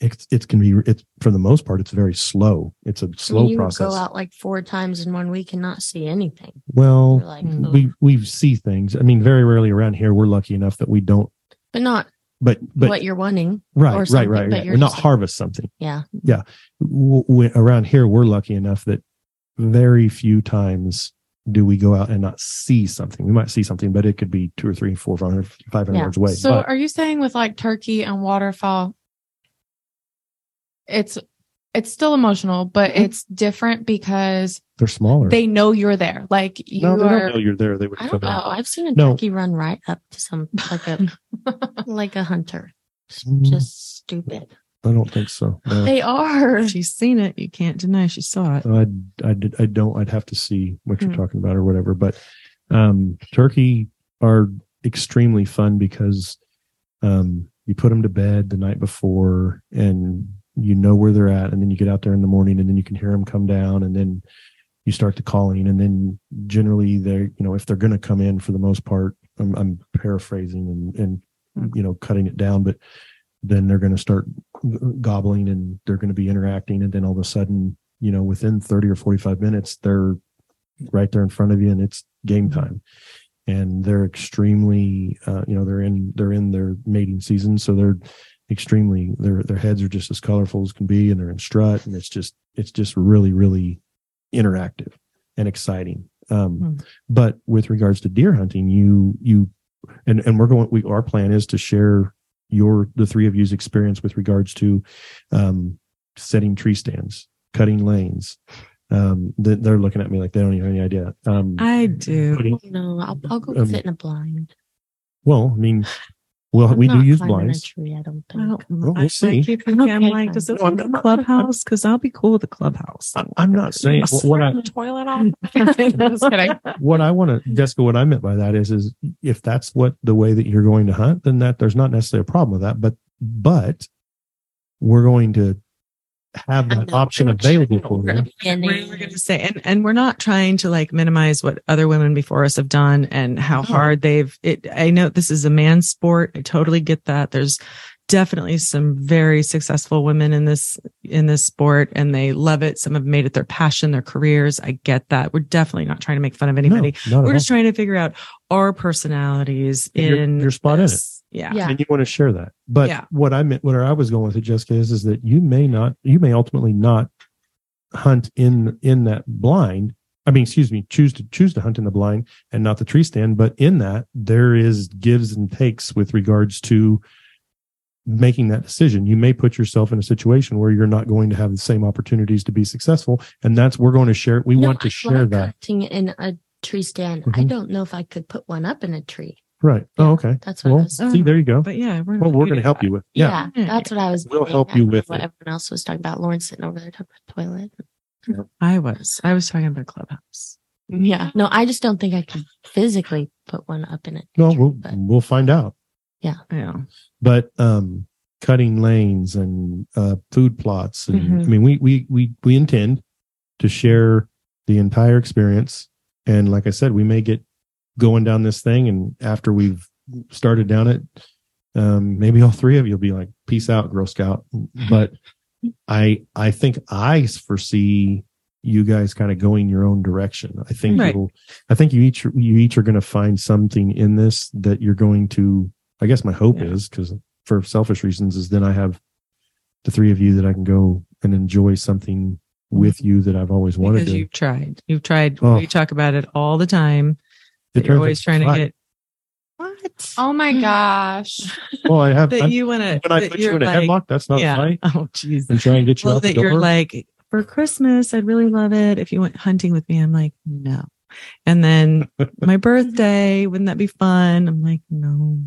Speaker 1: it's it can be it's for the most part, it's very slow. It's a
Speaker 5: I mean,
Speaker 1: slow
Speaker 5: you
Speaker 1: process.
Speaker 5: go out like four times in one week and not see anything.
Speaker 1: well,
Speaker 5: like.
Speaker 1: We we see things. I mean, very rarely around here, we're lucky enough that we don't.
Speaker 5: but not
Speaker 1: But but
Speaker 5: what you're wanting.
Speaker 1: right,
Speaker 5: or
Speaker 1: right, right,
Speaker 5: but
Speaker 1: right.
Speaker 5: you're
Speaker 1: not harvest something.
Speaker 5: Yeah.
Speaker 1: w- w- around here we're lucky enough that very few times do we go out and not see something? We might see something, but it could be two or three, four, 500, 500
Speaker 5: Yeah.
Speaker 1: yards away.
Speaker 4: So
Speaker 1: But
Speaker 4: are you saying with like turkey and waterfowl, it's it's still emotional, but
Speaker 1: Mhm.
Speaker 4: it's different because
Speaker 1: they're smaller.
Speaker 4: they know you're there. Like you
Speaker 1: no, they
Speaker 4: are.
Speaker 1: don't know you're there. They would
Speaker 5: I
Speaker 1: come
Speaker 5: don't know.
Speaker 1: in.
Speaker 5: I've seen a
Speaker 1: No.
Speaker 5: turkey run right up to some like a like a hunter. It's
Speaker 1: Mm.
Speaker 5: just stupid.
Speaker 1: I don't think so. No.
Speaker 5: They are.
Speaker 3: She's seen it. You can't deny she saw it.
Speaker 1: I, I, did- I don't, I'd have to see what you're
Speaker 3: Hmm.
Speaker 1: talking about or whatever. But um, turkey are extremely fun because um, you put them to bed the night before and you know where they're at. And then you get out there in the morning and then you can hear them come down and then you start the calling. And then generally they're, you know, if they're going to come in for the most part, I'm, I'm paraphrasing and, and, you know, cutting it down, but then they're going to start gobbling and they're going to be interacting. And then all of a sudden, you know, within 30 or 45 minutes, they're right there in front of you and it's game time. And they're extremely, uh, you know, they're in, they're in their mating season. So they're extremely, their, their heads are just as colorful as can be and they're in strut. And it's just, it's just really, really interactive and exciting. Um,
Speaker 3: Hmm.
Speaker 1: but with regards to deer hunting, you, you, and, and we're going, we, our plan is to share your, the three of you's experience with regards to, um, setting tree stands, cutting lanes. Um, they- they're looking at me like they don't even have any idea. Um,
Speaker 3: I do.
Speaker 1: putting-
Speaker 5: No, I'll, I'll go
Speaker 1: Um,
Speaker 5: sit in a blind.
Speaker 1: well, I mean, well,
Speaker 5: I'm
Speaker 1: we do use blinds.
Speaker 5: A tree, I don't
Speaker 3: I
Speaker 5: think.
Speaker 3: don't,
Speaker 1: Well,
Speaker 3: I,
Speaker 1: we'll see.
Speaker 3: I keep thinking, I'm like,
Speaker 5: fine.
Speaker 3: does it
Speaker 1: No,
Speaker 3: want the clubhouse? Because I'll be cool with the clubhouse.
Speaker 1: I- I'm not saying
Speaker 3: I'll
Speaker 1: what I,
Speaker 3: the toilet off.
Speaker 4: Just kidding.
Speaker 1: what I want to, Jessica, what I meant by that is, is if that's what the way that you're going to hunt, then that there's not necessarily a problem with that. But, but we're going to have that
Speaker 5: know.
Speaker 1: option available for you.
Speaker 5: beginning.
Speaker 3: We're, we're going to say, and and we're not trying to like minimize what other women before us have done and how
Speaker 1: No.
Speaker 3: hard they've. It. I know this is a man's sport. I totally get that. There's definitely some very successful women in this in this sport, and they love it. Some have made it their passion, their careers. I get that. We're definitely not trying to make fun of anybody.
Speaker 1: No,
Speaker 3: we're
Speaker 1: at
Speaker 3: just trying to figure out our personalities in
Speaker 1: you're spot in
Speaker 3: this. Yeah.
Speaker 5: Yeah.
Speaker 1: and you want to share that. But
Speaker 3: Yeah.
Speaker 1: what I meant, where I was going with it, Jessica, is, is that you may not, you may ultimately not hunt in in that blind. I mean, excuse me, choose to choose to hunt in the blind and not the tree stand. But in that, there is gives and takes with regards to making that decision. You may put yourself in a situation where you're not going to have the same opportunities to be successful, and that's we're going to share. We
Speaker 5: No,
Speaker 1: want to
Speaker 5: I
Speaker 1: share
Speaker 5: like
Speaker 1: that,
Speaker 5: Hunting in a tree stand. I
Speaker 1: Mhm.
Speaker 5: don't know if I could put one up in a tree.
Speaker 1: Right? Oh, okay.
Speaker 5: That's what I
Speaker 1: Well,
Speaker 5: was.
Speaker 1: see, there you go.
Speaker 3: But yeah, we're
Speaker 1: Well, we're going to help
Speaker 3: that.
Speaker 1: you with yeah.
Speaker 5: Yeah, that's what I was.
Speaker 1: We'll help you
Speaker 5: with
Speaker 1: with
Speaker 5: what
Speaker 1: it.
Speaker 5: everyone else was talking about. Lauren sitting over there talking about the toilet.
Speaker 3: I was. I was talking about clubhouse.
Speaker 5: Yeah, no, I just don't think I could physically put one up in a
Speaker 1: Well, we'll
Speaker 5: but
Speaker 1: we'll find out.
Speaker 3: Yeah.
Speaker 1: but um cutting lanes and uh food plots and
Speaker 3: Mhm.
Speaker 1: i mean we we we we intend to share the entire experience and like i said we may get going down this thing and after we've started down it um maybe all three of you will be like peace out girl scout but i i think i foresee you guys kind of going your own direction i think
Speaker 3: Right.
Speaker 1: you'll i think you each you each are going to find something in this that you're going to i guess my hope
Speaker 3: Yeah.
Speaker 1: is because for selfish reasons is then i have the three of you that i can go and enjoy something with you that i've always wanted
Speaker 3: because
Speaker 1: to
Speaker 3: you've tried. You've tried.
Speaker 1: Oh.
Speaker 3: We talk about it all the time.
Speaker 1: It
Speaker 3: That you're always
Speaker 1: out
Speaker 3: trying to get what?
Speaker 4: Oh my gosh.
Speaker 1: well i have
Speaker 3: that
Speaker 1: I'm-
Speaker 3: you want to.
Speaker 1: when i put you in a headlock that's not
Speaker 3: yeah.
Speaker 1: right
Speaker 3: Oh, jeez.
Speaker 1: and try and get you
Speaker 3: Well,
Speaker 1: out the
Speaker 3: that you're
Speaker 1: door
Speaker 3: like for Christmas, I'd really love it if you went hunting with me. I'm like, no. And then my birthday, wouldn't that be fun? I'm like, no.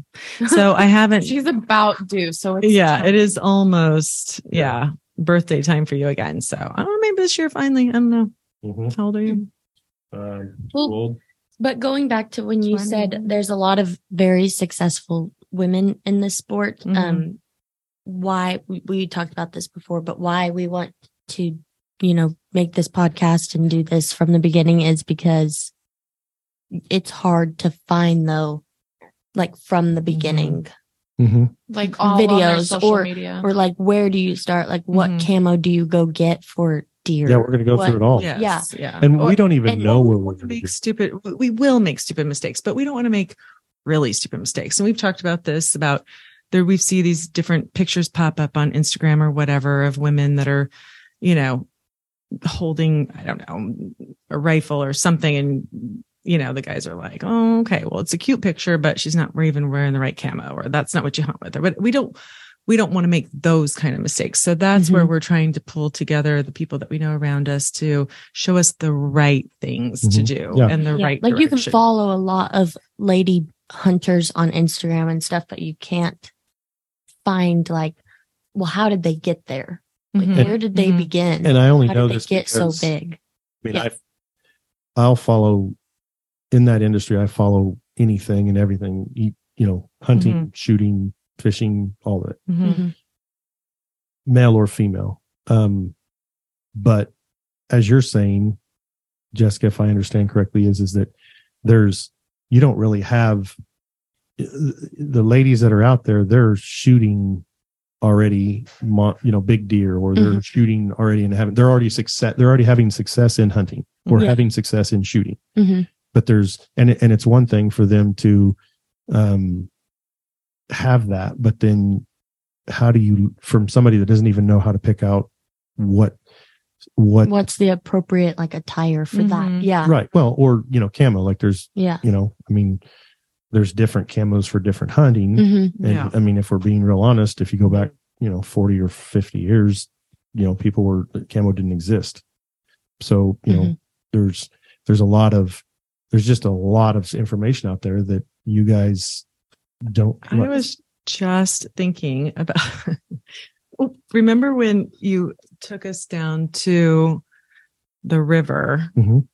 Speaker 3: So I haven't.
Speaker 4: She's about due. So it's
Speaker 3: yeah, it is almost yeah birthday time for you again. So I don't know. Maybe this year finally. I don't know.
Speaker 1: Mhm.
Speaker 3: How old are you?
Speaker 1: Um,
Speaker 5: Well,
Speaker 1: old.
Speaker 5: But going back to when you said there's a lot of very successful women in this sport,
Speaker 3: Mhm.
Speaker 5: um, why we, we talked about this before, but why we want to, you know, make this podcast and do this from the beginning is because it's hard to find though, like from the beginning
Speaker 1: Mhm.
Speaker 4: like all
Speaker 5: videos
Speaker 4: social
Speaker 5: or-
Speaker 4: media.
Speaker 5: or like where do you start? Like what
Speaker 3: Mhm.
Speaker 5: camo do you go get for deer?
Speaker 1: yeah we're going to go
Speaker 5: What-
Speaker 1: through it all
Speaker 3: Yes,
Speaker 5: Yeah.
Speaker 3: yeah.
Speaker 1: and
Speaker 3: Or-
Speaker 1: we don't even
Speaker 5: and-
Speaker 1: know where
Speaker 3: we
Speaker 1: we're going to
Speaker 3: make stupid we will make stupid mistakes but we don't want to make really stupid mistakes and we've talked about this about there we see these different pictures pop up on instagram or whatever of women that are you know holding, I don't know, a rifle or something. And, you know, the guys are like, oh, okay, well, it's a cute picture, but she's not even wearing the right camo or that's not what you hunt with her. But we don't, we don't want to make those kind of mistakes. So that's where
Speaker 5: Mhm.
Speaker 3: we're trying to pull together the people that we know around us to show us the right things to
Speaker 1: Mhm.
Speaker 3: do
Speaker 1: Yeah.
Speaker 3: and the
Speaker 5: Yeah,
Speaker 3: right
Speaker 5: like you can follow a lot of lady hunters on Instagram and stuff, but you can't find like, well, how did they get there? Like,
Speaker 3: Mhm.
Speaker 5: where did they
Speaker 3: Mhm.
Speaker 5: begin?
Speaker 1: And I only
Speaker 5: how
Speaker 1: know
Speaker 5: did they
Speaker 1: this
Speaker 5: get so big?
Speaker 1: I mean,
Speaker 5: Yeah.
Speaker 1: I, I'll follow in that industry. I follow anything and everything. You, you know, hunting,
Speaker 3: Mm-hmm.
Speaker 1: shooting, fishing, all of it,
Speaker 3: Mhm.
Speaker 1: male or female. Um, but as you're saying, Jessica, if I understand correctly, is is that there's you don't really have the ladies that are out there. They're shooting already, you know, big deer, or they're shooting already and having they're already success. They're already having success in hunting or
Speaker 5: Yeah.
Speaker 1: having success in shooting.
Speaker 5: hmm
Speaker 1: But there's and and it's one thing for them to um have that, but then how do you from somebody that doesn't even know how to pick out what what
Speaker 5: What's the appropriate like attire for
Speaker 3: Mhm.
Speaker 5: that? Yeah.
Speaker 1: right well or you know camo like there's
Speaker 5: Yeah.
Speaker 1: you know i mean there's different camos for different hunting
Speaker 5: hmm
Speaker 1: and
Speaker 3: Yeah.
Speaker 1: i mean if we're being real honest if you go back you know 40 or 50 years you know people were camo didn't exist so you know
Speaker 5: Mhm.
Speaker 1: there's there's a lot of there's just a lot of information out there that you guys don't
Speaker 3: I was just thinking about remember when you took us down to the river
Speaker 1: Mhm.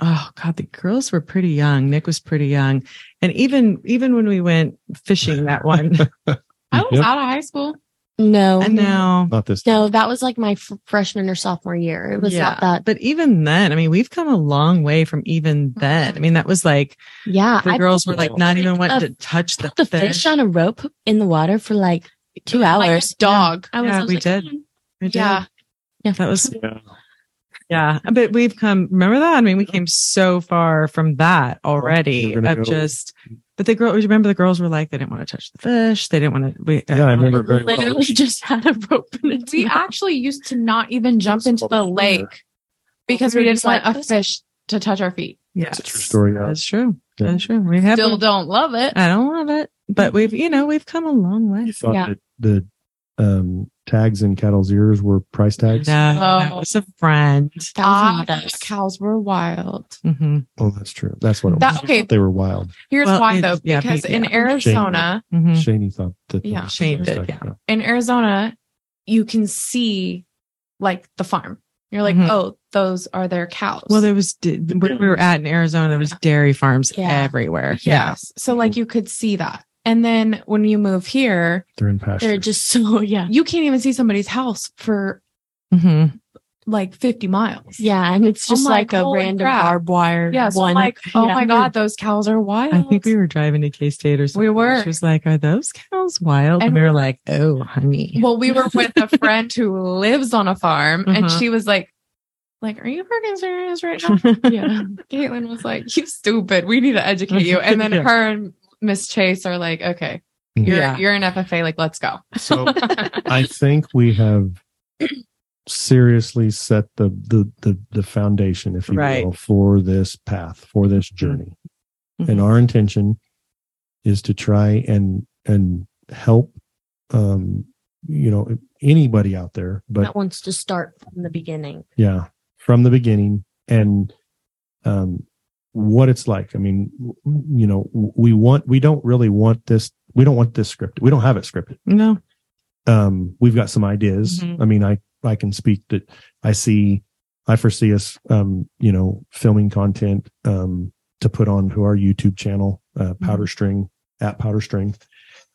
Speaker 3: oh god the girls were pretty young nick was pretty young and even even when we went fishing that one
Speaker 4: I was
Speaker 1: Yep.
Speaker 4: out of high school.
Speaker 5: No.
Speaker 3: no,
Speaker 1: not this
Speaker 5: No, that was like my f- freshman or sophomore year. It was
Speaker 3: Yeah.
Speaker 5: not that.
Speaker 3: but even then i mean we've come a long way from even then i mean that was like
Speaker 5: Yeah.
Speaker 3: the
Speaker 5: I
Speaker 3: girls were like not even wanting to touch the,
Speaker 5: the fish on a rope in the water for like two
Speaker 4: Like a
Speaker 5: hours.
Speaker 4: dog.
Speaker 5: I was,
Speaker 3: Yeah,
Speaker 5: I was
Speaker 3: we
Speaker 5: like,
Speaker 3: did.
Speaker 5: "Mm."
Speaker 3: We did.
Speaker 4: Yeah.
Speaker 5: Yeah.
Speaker 3: that was
Speaker 1: yeah.
Speaker 3: Yeah, but we've come. Remember that? I mean, we came so far from that already.
Speaker 1: We're
Speaker 3: Of
Speaker 1: go-
Speaker 3: just, but the girls, Remember, the girls were like, they didn't want to touch the fish. They didn't want to. We,
Speaker 1: Yeah, I uh, remember very well.
Speaker 5: Literally just had a rope in its
Speaker 4: We
Speaker 5: mouth.
Speaker 4: actually used to not even jump into the lake because we
Speaker 5: We
Speaker 4: didn't want a fish to touch our feet.
Speaker 3: Yes,
Speaker 1: That's a true story, yeah.
Speaker 3: That's true.
Speaker 1: Yeah.
Speaker 3: That's true. We have.
Speaker 4: Still don't love it.
Speaker 3: I don't love it, but we've you know we've come a long way.
Speaker 1: you thought
Speaker 5: Yeah.
Speaker 1: that the um tags in cattle's ears were price tags
Speaker 3: No, that
Speaker 4: Oh.
Speaker 3: was a friend.
Speaker 5: That was
Speaker 4: Ah,
Speaker 5: not us.
Speaker 4: cows were wild.
Speaker 3: Mm-hmm.
Speaker 1: oh that's true that's what it
Speaker 4: That-
Speaker 1: was
Speaker 4: okay.
Speaker 1: they were wild
Speaker 4: Here's
Speaker 3: Well,
Speaker 4: why though,
Speaker 3: yeah,
Speaker 4: because
Speaker 3: pe-
Speaker 4: in
Speaker 3: yeah.
Speaker 4: Arizona,
Speaker 3: hmm
Speaker 1: Shaney thought that
Speaker 4: Yeah.
Speaker 1: was
Speaker 3: Shane did,
Speaker 1: tag,
Speaker 3: yeah.
Speaker 4: in Arizona, you can see like the farm. You're like,
Speaker 3: Mhm.
Speaker 4: oh, those are their cows.
Speaker 3: Well, there was where we were at in Arizona. There was dairy farms
Speaker 5: Yeah.
Speaker 3: everywhere. Yeah.
Speaker 4: yes. So like you could see that. And then when you move here,
Speaker 1: they're in pasture
Speaker 5: They're just so, yeah.
Speaker 4: you can't even see somebody's house for
Speaker 3: hmm
Speaker 4: like 50 miles.
Speaker 5: Yeah. And it's
Speaker 4: I'm
Speaker 5: just
Speaker 4: like,
Speaker 5: like, a random
Speaker 4: crap.
Speaker 5: barbed wire.
Speaker 4: Yeah. So
Speaker 5: one.
Speaker 4: I'm like, oh
Speaker 5: Yeah.
Speaker 4: my God, those cows are wild.
Speaker 3: I think we were driving to K State or something.
Speaker 4: We were.
Speaker 3: She was like, "Are those cows wild?" And,
Speaker 4: And
Speaker 3: we were
Speaker 4: we're-
Speaker 3: like, "Oh, honey."
Speaker 4: Well, we were with a friend who lives on a farm and
Speaker 3: Uh-huh.
Speaker 4: she was like, like, are you freaking serious right now? yeah. Caitlin was like, you stupid. We need to educate you. And then
Speaker 3: Yeah.
Speaker 4: her and Miss Chase are like, okay, you're,
Speaker 3: Yeah.
Speaker 4: you're an FFA. Like, let's go.
Speaker 1: so i think we have seriously set the the the, the foundation if you
Speaker 3: Right.
Speaker 1: will for this path for this journey and our intention is to try and and help um you know anybody out there but
Speaker 5: that wants to start from the beginning.
Speaker 1: yeah from the beginning and um what it's like. I mean you know we want we don't really want this we don't want this scripted. We don't have it scripted.
Speaker 3: No.
Speaker 1: um we've got some ideas.
Speaker 3: Mhm.
Speaker 1: i mean i i can speak that i see i foresee us um you know filming content um to put on to our youtube channel uh powder string at powder string.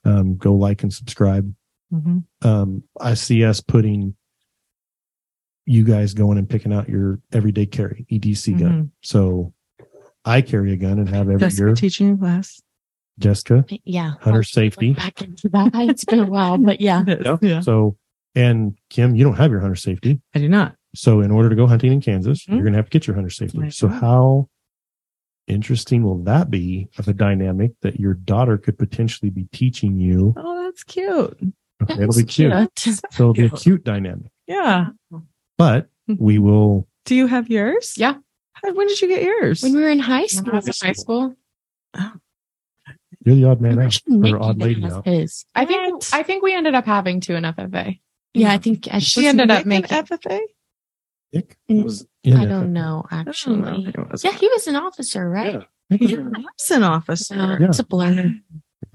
Speaker 1: Um go like and subscribe.
Speaker 3: Hmm
Speaker 1: um i see us putting you guys going and picking out your everyday carry edc gun. So i carry a gun and have every
Speaker 3: Jessica
Speaker 1: year
Speaker 3: teaching you class.
Speaker 1: jessica
Speaker 5: Yeah.
Speaker 1: hunter
Speaker 5: I'll
Speaker 1: safety
Speaker 5: Back into that. It's been a while, but yeah.
Speaker 3: Yeah.
Speaker 1: so and kim you don't have your hunter safety
Speaker 3: I do not.
Speaker 1: So in order to go hunting in Kansas,
Speaker 3: Mhm.
Speaker 1: you're going to have to get your hunter safety.
Speaker 3: Right.
Speaker 1: So how interesting will that be of a dynamic that your daughter could potentially be teaching you?
Speaker 3: Oh, that's cute.
Speaker 1: Okay, it'll be cute. So it'll be a cute dynamic,
Speaker 3: Yeah.
Speaker 1: but
Speaker 3: Mhm.
Speaker 1: we will
Speaker 3: Do you have yours?
Speaker 4: Yeah.
Speaker 3: How- When did you get yours?
Speaker 5: When we were in high
Speaker 4: When I
Speaker 5: school.
Speaker 4: was in high school.
Speaker 1: You're the odd man out
Speaker 5: Imagine Nikki
Speaker 1: or odd lady
Speaker 5: has
Speaker 1: out.
Speaker 5: his.
Speaker 4: I think
Speaker 3: What?
Speaker 4: I think we ended up having two in FFA.
Speaker 5: Yeah, I think I,
Speaker 4: She ended up
Speaker 3: Nick in
Speaker 4: making-
Speaker 3: FFA.
Speaker 1: Nick
Speaker 5: Mm,
Speaker 1: was
Speaker 5: I
Speaker 1: it.
Speaker 5: don't know
Speaker 3: I don't know
Speaker 5: actually.
Speaker 3: if it was.
Speaker 5: Yeah, he was an officer, right?
Speaker 1: Yeah. Nick was-
Speaker 3: an officer.
Speaker 5: Uh,
Speaker 1: Yeah.
Speaker 5: It's a blur.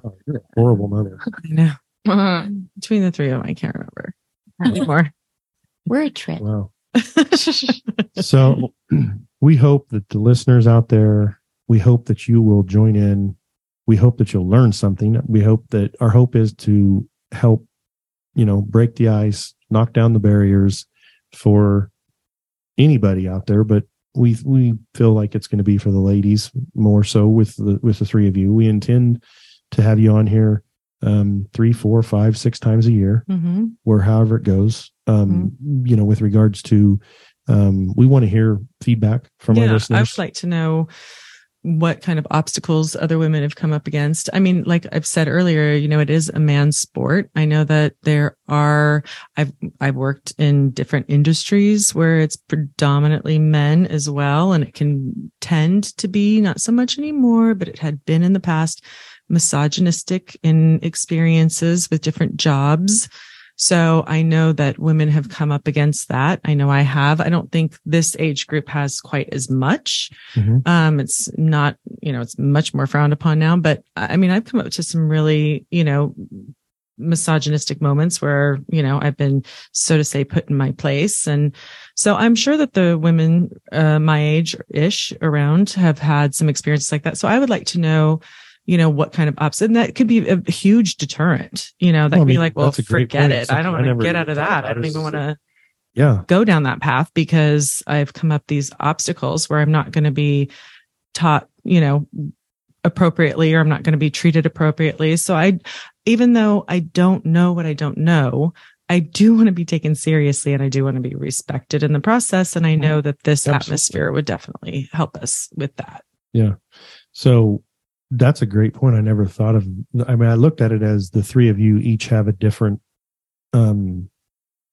Speaker 1: oh, you're a horrible mother.
Speaker 3: I know.
Speaker 4: Uh-huh.
Speaker 3: Between the three of them, I can't remember anymore.
Speaker 5: We're a trip.
Speaker 1: Wow. So we hope that the listeners out there, we hope that you will join in. We hope that you'll learn something. We hope that our hope is to help, you know, break the ice, knock down the barriers for anybody out there. But we we feel like it's going to be for the ladies more so with the with the three of you. We intend to have you on here um three, four, five, six times a year
Speaker 3: hmm
Speaker 1: or however it goes. Um, you know, with regards to, um, we want to hear feedback from our
Speaker 3: yeah, I would like to know what kind of obstacles other women have come up against. I mean, like I've said earlier, you know, it is a man's sport. I know that there are, I've, I've worked in different industries where it's predominantly men as well. And it can tend to be not so much anymore, but it had been in the past misogynistic in experiences with different jobs. So I know that women have come up against that. I know I have. I don't think this age group has quite as much.
Speaker 1: Mhm.
Speaker 3: Um, it's not, you know, it's much more frowned upon now, but I mean, I've come up to some really, you know, misogynistic moments where, you know, I've been, so to say, put in my place. And so I'm sure that the women, uh, my age ish around have had some experiences like that. So I would like to know, you know, what kind of ups and that could be a huge deterrent, you know, that
Speaker 1: Well, I
Speaker 3: could be like, well,
Speaker 1: that's a great
Speaker 3: forget it. I don't want to get out of that. I don't even want to
Speaker 1: yeah.
Speaker 3: go down that path because I've come up these obstacles where I'm not going to be taught, you know, appropriately or I'm not going to be treated appropriately. So I, even though I don't know what I don't know, I do want to be taken seriously and I do want to be respected in the process. And I know that this
Speaker 1: Mm-hmm. Absolutely.
Speaker 3: atmosphere would definitely help us with that. Yeah.
Speaker 1: So that's a great point. I never thought of. I mean, I looked at it as the three of you each have a different, um,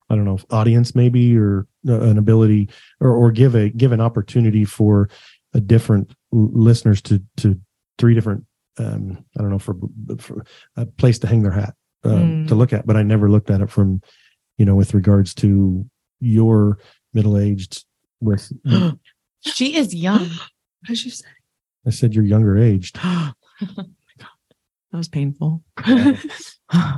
Speaker 1: I don't know, audience maybe or uh, an ability or or give a give an opportunity for a different l- listeners to to three different. Um, I don't know for, for a place to hang their hat uh,
Speaker 3: Mm.
Speaker 1: to look at, but I never looked at it from, you know, with regards to your middle aged. With
Speaker 4: She is young.
Speaker 3: What did you say?
Speaker 1: I said you're younger aged.
Speaker 3: oh my God. That was painful.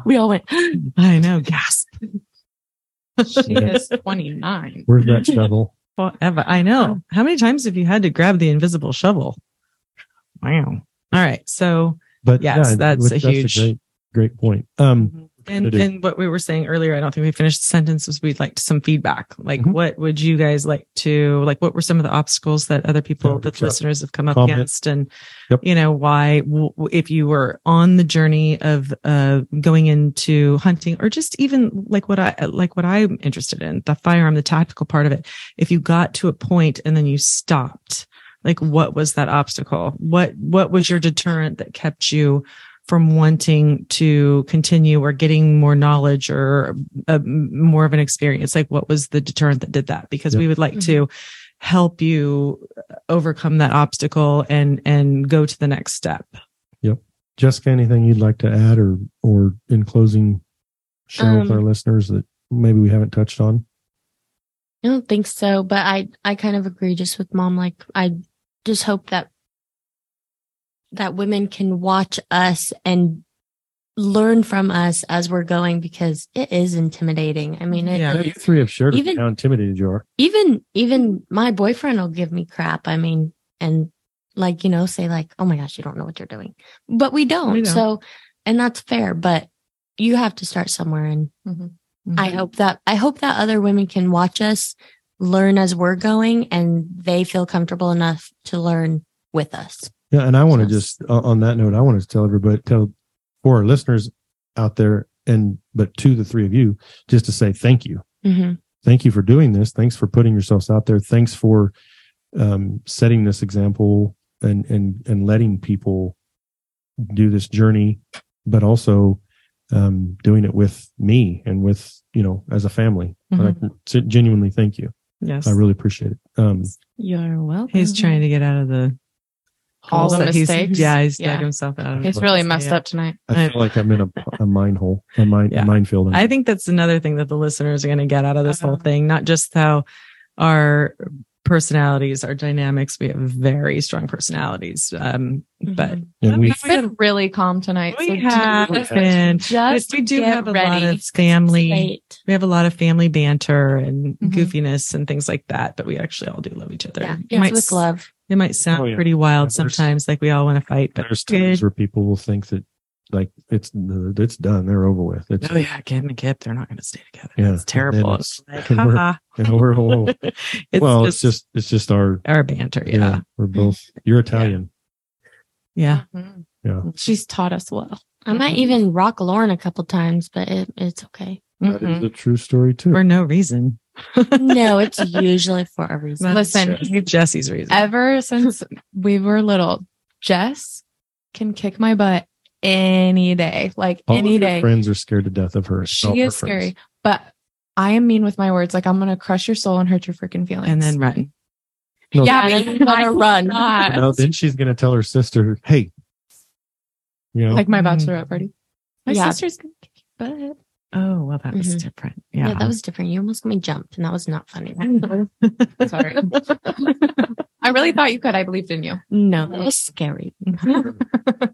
Speaker 5: We all went.
Speaker 3: I know. Gasp.
Speaker 4: She is 29.
Speaker 1: Where's that shovel?
Speaker 3: Forever. I know. How many times have you had to grab the invisible shovel? Wow. All right. So,
Speaker 1: But
Speaker 3: Yes, that's a
Speaker 1: which-
Speaker 3: huge-
Speaker 1: great, great point. Um,
Speaker 3: and, and what we were saying earlier, I don't think we finished the sentence was we'd like some feedback. Like,
Speaker 1: Mhm.
Speaker 3: what would you guys like to, like, what were some of the obstacles that other people,
Speaker 1: Yeah,
Speaker 3: that listeners have come up
Speaker 1: Comment.
Speaker 3: against? And,
Speaker 1: Yep.
Speaker 3: you know, why, w- if you were on the journey of, uh, going into hunting or just even like what I, like what I'm interested in, the firearm, the tactical part of it, if you got to a point and then you stopped, like what was that obstacle? What, what was your deterrent that kept you from wanting to continue or getting more knowledge or uh, more of an experience? Like what was the deterrent that did that? Because
Speaker 1: Yep.
Speaker 3: we would like to help you overcome that obstacle and, and go to the next step. Yep.
Speaker 1: Jessica, anything you'd like to add or, or in closing, share with
Speaker 5: Um,
Speaker 1: our listeners that maybe we haven't touched on?
Speaker 5: I don't think so, but I I kind of agree just with mom. Like I just hope that that women can watch us and learn from us as we're going because it is intimidating. I mean, it,
Speaker 3: Yeah.
Speaker 1: Yeah, you three have shared
Speaker 5: Even-
Speaker 1: how intimidated you are.
Speaker 5: even even my boyfriend will give me crap. I mean, and like you know, say like, "Oh my gosh, you don't know what you're doing," but we don't.
Speaker 3: We don't.
Speaker 5: So, and that's fair. But you have to start somewhere, and
Speaker 4: Mhm.
Speaker 5: I hope that I hope that other women can watch us learn as we're going, and they feel comfortable enough to learn with us.
Speaker 1: Yeah. And I want to
Speaker 5: Yes.
Speaker 1: just, uh, on that note, I want to tell everybody, tell for our listeners out there and, but to the three of you, just to say thank you.
Speaker 5: Mm-hmm.
Speaker 1: thank you for doing this. Thanks for putting yourselves out there. Thanks for um, setting this example and and and letting people do this journey, but also um, doing it with me and with you know as a family.
Speaker 3: Mhm.
Speaker 1: I genuinely thank you.
Speaker 3: Yes.
Speaker 1: I really appreciate it. Um,
Speaker 4: You're welcome.
Speaker 3: He's trying to get out of the
Speaker 4: all the
Speaker 3: that he's-
Speaker 4: mistakes.
Speaker 3: yeah, he's
Speaker 4: Yeah.
Speaker 3: dug himself out.
Speaker 4: He's
Speaker 3: it.
Speaker 4: really messed
Speaker 3: Yeah.
Speaker 4: up tonight.
Speaker 1: I
Speaker 3: I-
Speaker 1: feel like I'm in a, a mine hole, a mine,
Speaker 3: Yeah.
Speaker 1: a minefield.
Speaker 3: I think that's another thing that the listeners are going to get out of this whole
Speaker 4: Uh-huh.
Speaker 3: thing, not just how our personalities, our dynamics. We have very strong personalities. Um, but
Speaker 4: Mhm.
Speaker 1: and we,
Speaker 4: We've been really calm tonight.
Speaker 3: we
Speaker 4: so
Speaker 3: have
Speaker 4: just-
Speaker 3: been,
Speaker 4: just
Speaker 3: we do have a
Speaker 4: ready.
Speaker 3: lot of family.
Speaker 5: Late.
Speaker 3: We have a lot of family banter and
Speaker 4: Mhm.
Speaker 3: goofiness and things like that, but we actually all do love each other.
Speaker 5: Yeah,
Speaker 3: it, might,
Speaker 5: with love.
Speaker 3: it might sound
Speaker 1: Oh, yeah.
Speaker 3: pretty wild
Speaker 1: Yeah,
Speaker 3: sometimes, like we all want to fight, but
Speaker 1: there's times
Speaker 3: good.
Speaker 1: where people will think that like it's it's done, they're over with. It's,
Speaker 3: Oh yeah, Kim and Kip, they're not going to stay together.
Speaker 1: Yeah,
Speaker 3: it's terrible.
Speaker 1: and
Speaker 3: It's
Speaker 1: it's-
Speaker 3: like,
Speaker 1: and we're-
Speaker 3: haha.
Speaker 1: you know, we're, we're-
Speaker 3: it's
Speaker 1: well,
Speaker 3: just,
Speaker 1: it's just it's just our
Speaker 3: our banter.
Speaker 1: yeah.
Speaker 3: Yeah,
Speaker 1: we're both. You're Italian.
Speaker 3: yeah.
Speaker 1: Yeah.
Speaker 4: She's taught us well.
Speaker 5: I might even rock Lauren a couple times, but it, it's okay.
Speaker 1: That is
Speaker 3: Mhm.
Speaker 1: a true story too.
Speaker 3: For no reason.
Speaker 5: No, it's usually for a reason.
Speaker 3: That's
Speaker 4: Listen,
Speaker 3: true. Jesse's reason.
Speaker 4: Ever since we were little, Jess can kick my butt any day, like
Speaker 1: All
Speaker 4: any
Speaker 1: of her
Speaker 4: day.
Speaker 1: friends are scared to death of her. All
Speaker 4: She
Speaker 1: her
Speaker 4: is scary,
Speaker 1: friends.
Speaker 4: but I am mean with my words. Like I'm gonna crush your soul and hurt your freaking feelings.
Speaker 3: and then run.
Speaker 1: No,
Speaker 4: yeah,
Speaker 5: And
Speaker 4: but
Speaker 5: then let her run.
Speaker 1: no, then she's gonna tell her sister, "Hey, you know,
Speaker 4: like my
Speaker 3: Mm.
Speaker 4: bachelorette party. My
Speaker 5: Yeah.
Speaker 4: sister's gonna kick your butt.
Speaker 3: Oh well, that was
Speaker 5: Mhm.
Speaker 3: different.
Speaker 5: Yeah.
Speaker 3: Yeah,
Speaker 5: that was different. You almost got me jumped, and that was not funny.
Speaker 4: Sorry. I really thought you could. I believed in you.
Speaker 5: no, that was scary.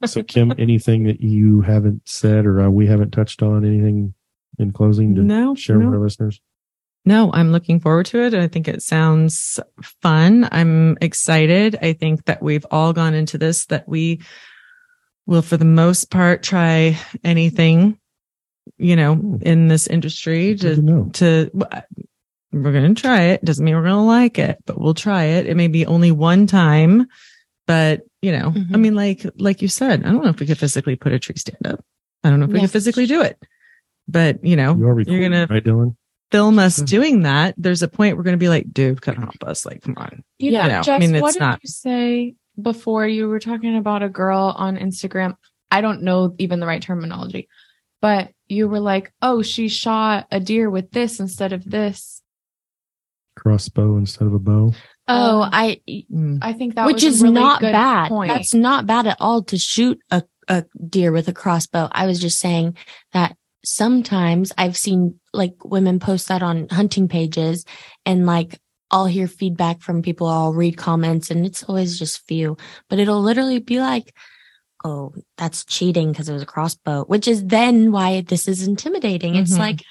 Speaker 1: So, Kim, anything that you haven't said or uh, we haven't touched on, anything in closing to
Speaker 3: no,
Speaker 1: share with our listeners?
Speaker 3: No, I'm looking forward to it. I think it sounds fun. I'm excited. I think that we've all gone into this that we will, for the most part, try anything, you know, in this industry
Speaker 1: to
Speaker 3: to, to, we're going to try it. Doesn't mean we're going to like it, but we'll try it. It may be only one time, but you know, I
Speaker 5: Mhm.
Speaker 3: mean, like, like you said, I don't know if we could physically put a tree stand up. I don't know if we
Speaker 5: Yeah.
Speaker 3: could physically do it, but you know,
Speaker 1: You are
Speaker 3: you're going to
Speaker 1: right, Dylan?
Speaker 3: film us
Speaker 1: Mhm.
Speaker 3: doing that, there's a point we're going to be like, dude, come help us. Like, come on.
Speaker 4: You
Speaker 3: Yeah.
Speaker 4: know,
Speaker 3: I mean, it's
Speaker 4: what did
Speaker 3: not-
Speaker 4: you say before? You were talking about a girl on Instagram. I don't know even the right terminology, but you were like, "Oh, she shot a deer with this instead of this."
Speaker 1: Crossbow instead of a bow.
Speaker 5: Oh,
Speaker 4: Um,
Speaker 5: I
Speaker 3: Mm.
Speaker 4: I think that
Speaker 5: which
Speaker 4: was a
Speaker 5: is
Speaker 4: really
Speaker 5: not
Speaker 4: good
Speaker 5: bad.
Speaker 4: Point.
Speaker 5: That's not bad at all to shoot a, a deer with a crossbow. I was just saying that sometimes I've seen like women post that on hunting pages and like I'll hear feedback from people, I'll read comments and it's always just few, but it'll literally be like, Oh, that's cheating because it was a crossbow, which is then why this is intimidating. It's
Speaker 3: Mhm.
Speaker 5: like,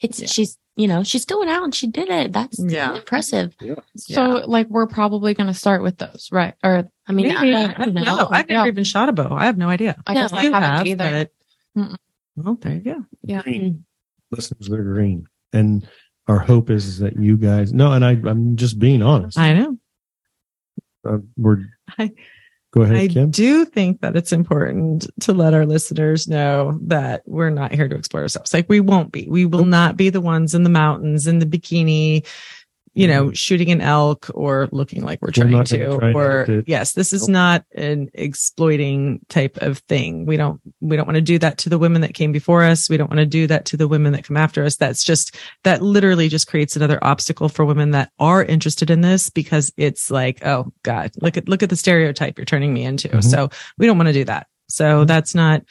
Speaker 5: it's,
Speaker 3: Yeah.
Speaker 5: she's, you know, she still went out and she did it. That's
Speaker 3: Yeah.
Speaker 5: impressive.
Speaker 4: so, like, we're probably going to start with those, right? Or
Speaker 5: I mean,
Speaker 3: Maybe.
Speaker 5: I, I don't know.
Speaker 3: No, I've never
Speaker 4: Yeah.
Speaker 3: even shot a bow. I have no idea.
Speaker 4: I
Speaker 5: No,
Speaker 4: guess I haven't
Speaker 3: have,
Speaker 4: either.
Speaker 3: but well, there you go.
Speaker 4: Yeah.
Speaker 1: Green. Listeners, they're green. And our hope is, is that you guys, no, and I, I'm just being honest.
Speaker 3: I know.
Speaker 1: Uh, we're,
Speaker 3: I-
Speaker 1: go ahead,
Speaker 3: I
Speaker 1: Kim.
Speaker 3: do think that it's important to let our listeners know that we're not here to explore ourselves. Like we won't be. We will not be the ones in the mountains in the bikini, you know, shooting an elk or looking like we're
Speaker 1: Mm-hmm. We're
Speaker 3: trying
Speaker 1: gonna try
Speaker 3: or
Speaker 1: it.
Speaker 3: yes, this is not an exploiting type of thing. We don't we don't want to do that to the women that came before us. We don't want to do that to the women that come after us. That's just that literally just creates another obstacle for women that are interested in this because it's like, oh God, look at look at the stereotype you're turning me into.
Speaker 1: Mhm.
Speaker 3: So we don't want to do that. So
Speaker 1: Mhm.
Speaker 3: that's not,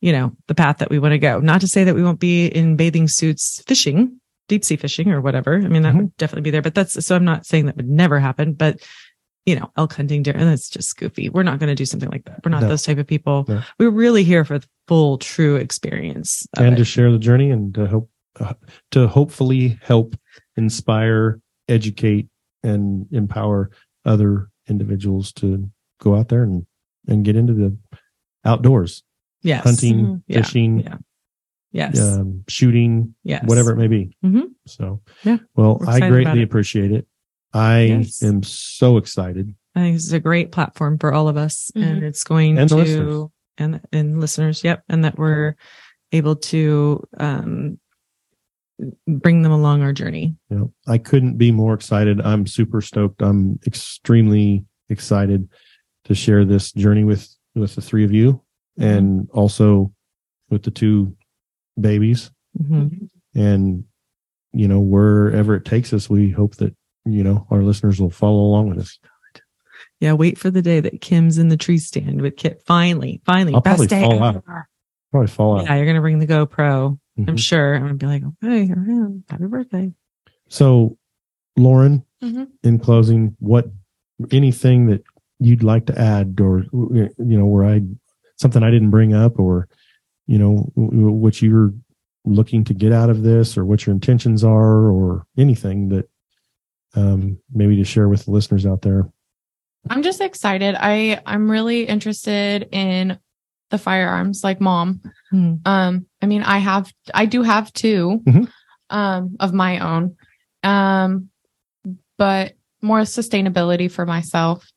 Speaker 3: you know, the path that we want to go. Not to say that we won't be in bathing suits fishing, deep sea fishing or whatever. I mean, that
Speaker 1: Mhm.
Speaker 3: would definitely be there, but that's so I'm not saying that would never happen, but you know, elk hunting, deer, that's just goofy. We're not going to do something like that. We're not
Speaker 1: No.
Speaker 3: those type of people.
Speaker 1: No.
Speaker 3: We're really here for the full, true experience.
Speaker 1: and
Speaker 3: it.
Speaker 1: to share the journey and to hope, uh, to hopefully help inspire, educate, and empower other individuals to go out there and, and get into the outdoors,
Speaker 3: yes.
Speaker 1: hunting,
Speaker 5: Mhm.
Speaker 3: Yeah.
Speaker 1: fishing,
Speaker 3: Yeah. Yes.
Speaker 1: um, shooting,
Speaker 3: yes.
Speaker 1: whatever it may be.
Speaker 3: Mhm.
Speaker 1: So,
Speaker 3: Yeah.
Speaker 1: well, I greatly
Speaker 3: it.
Speaker 1: appreciate it. I
Speaker 3: Yes.
Speaker 1: am so excited.
Speaker 3: I think it's a great platform for all of us, and it's going
Speaker 1: Mm-hmm. And
Speaker 3: to
Speaker 1: listeners.
Speaker 3: and and listeners. Yep, and that we're able to um, bring them along our journey.
Speaker 1: You know, I couldn't be more excited. I'm super stoked. I'm extremely excited to share this journey with with the three of you, and also with the two babies.
Speaker 3: Mhm.
Speaker 1: And you know, wherever it takes us, we hope that, you know, our listeners will follow along with us.
Speaker 3: Yeah, wait for the day that Kim's in the tree stand with Kip. Finally, finally,
Speaker 1: I'll
Speaker 3: best day
Speaker 1: fall out.
Speaker 3: ever.
Speaker 1: Probably fall out.
Speaker 3: Yeah, you're gonna bring the GoPro. I'm
Speaker 1: Mhm.
Speaker 3: sure. I'm gonna be like, I am. Happy birthday.
Speaker 1: So, Lauren,
Speaker 4: Mhm.
Speaker 1: in closing, what anything that you'd like to add, or you know, where I something I didn't bring up, or you know, what you're looking to get out of this, or what your intentions are, or anything that um, maybe to share with the listeners out there.
Speaker 4: I'm just excited. I I'm really interested in the firearms, like mom.
Speaker 3: Hmm.
Speaker 4: Um, I mean, I have I do have 2
Speaker 1: Mhm.
Speaker 4: um of my own. Um, but more sustainability for myself.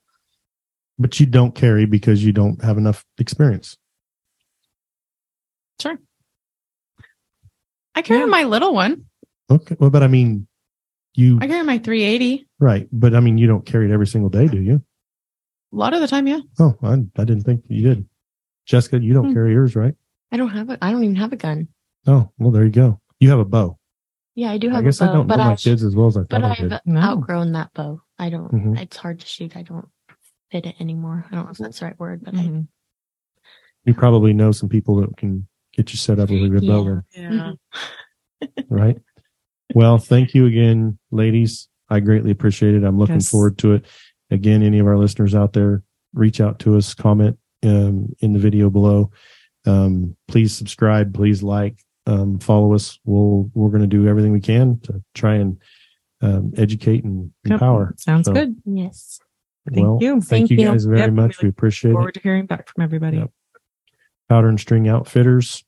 Speaker 1: But you don't carry because you don't have enough experience.
Speaker 4: Sure. I carry
Speaker 3: Yeah.
Speaker 4: my little one.
Speaker 1: Okay, well, but I mean, you
Speaker 4: I carry my 380.
Speaker 1: right, but I mean, you don't carry it every single day, do you?
Speaker 4: A lot of the time, yeah.
Speaker 1: Oh, I, I didn't think you did. Jessica, you don't
Speaker 4: Hmm.
Speaker 1: carry yours, right?
Speaker 5: I don't have a. I don't even have a gun.
Speaker 1: Oh, well, there you go. You have a bow.
Speaker 5: Yeah, I do have
Speaker 1: I guess
Speaker 5: a bow,
Speaker 1: I don't know my
Speaker 5: I
Speaker 1: kids as well as I
Speaker 5: but
Speaker 1: thought I did.
Speaker 5: I've
Speaker 3: No.
Speaker 5: outgrown that bow. I don't.
Speaker 1: Mhm.
Speaker 5: It's hard to shoot. I don't fit it anymore. I don't know if that's the right word, but
Speaker 3: Mhm.
Speaker 1: You probably know some people that can get you set up with a good bow, then,
Speaker 3: Yeah.
Speaker 1: right? well, thank you again, ladies. I greatly appreciate it. I'm looking
Speaker 3: Yes.
Speaker 1: forward to it. Again, any of our listeners out there, reach out to us, comment um, in the video below. Um, please subscribe, please like, um, follow us. We'll we're going to do everything we can to try and um, educate and
Speaker 3: Yep.
Speaker 1: empower.
Speaker 3: Sounds
Speaker 1: So,
Speaker 3: good.
Speaker 5: Yes.
Speaker 3: Thank
Speaker 1: well,
Speaker 3: you.
Speaker 1: Thank,
Speaker 5: Thank
Speaker 1: you
Speaker 5: you.
Speaker 1: guys very
Speaker 3: Yep,
Speaker 1: much.
Speaker 3: we
Speaker 1: We appreciate it.
Speaker 3: Forward to hearing back from everybody.
Speaker 1: Yep. Powder and String Outfitters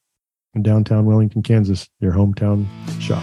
Speaker 1: in downtown Wellington, Kansas, your hometown shop.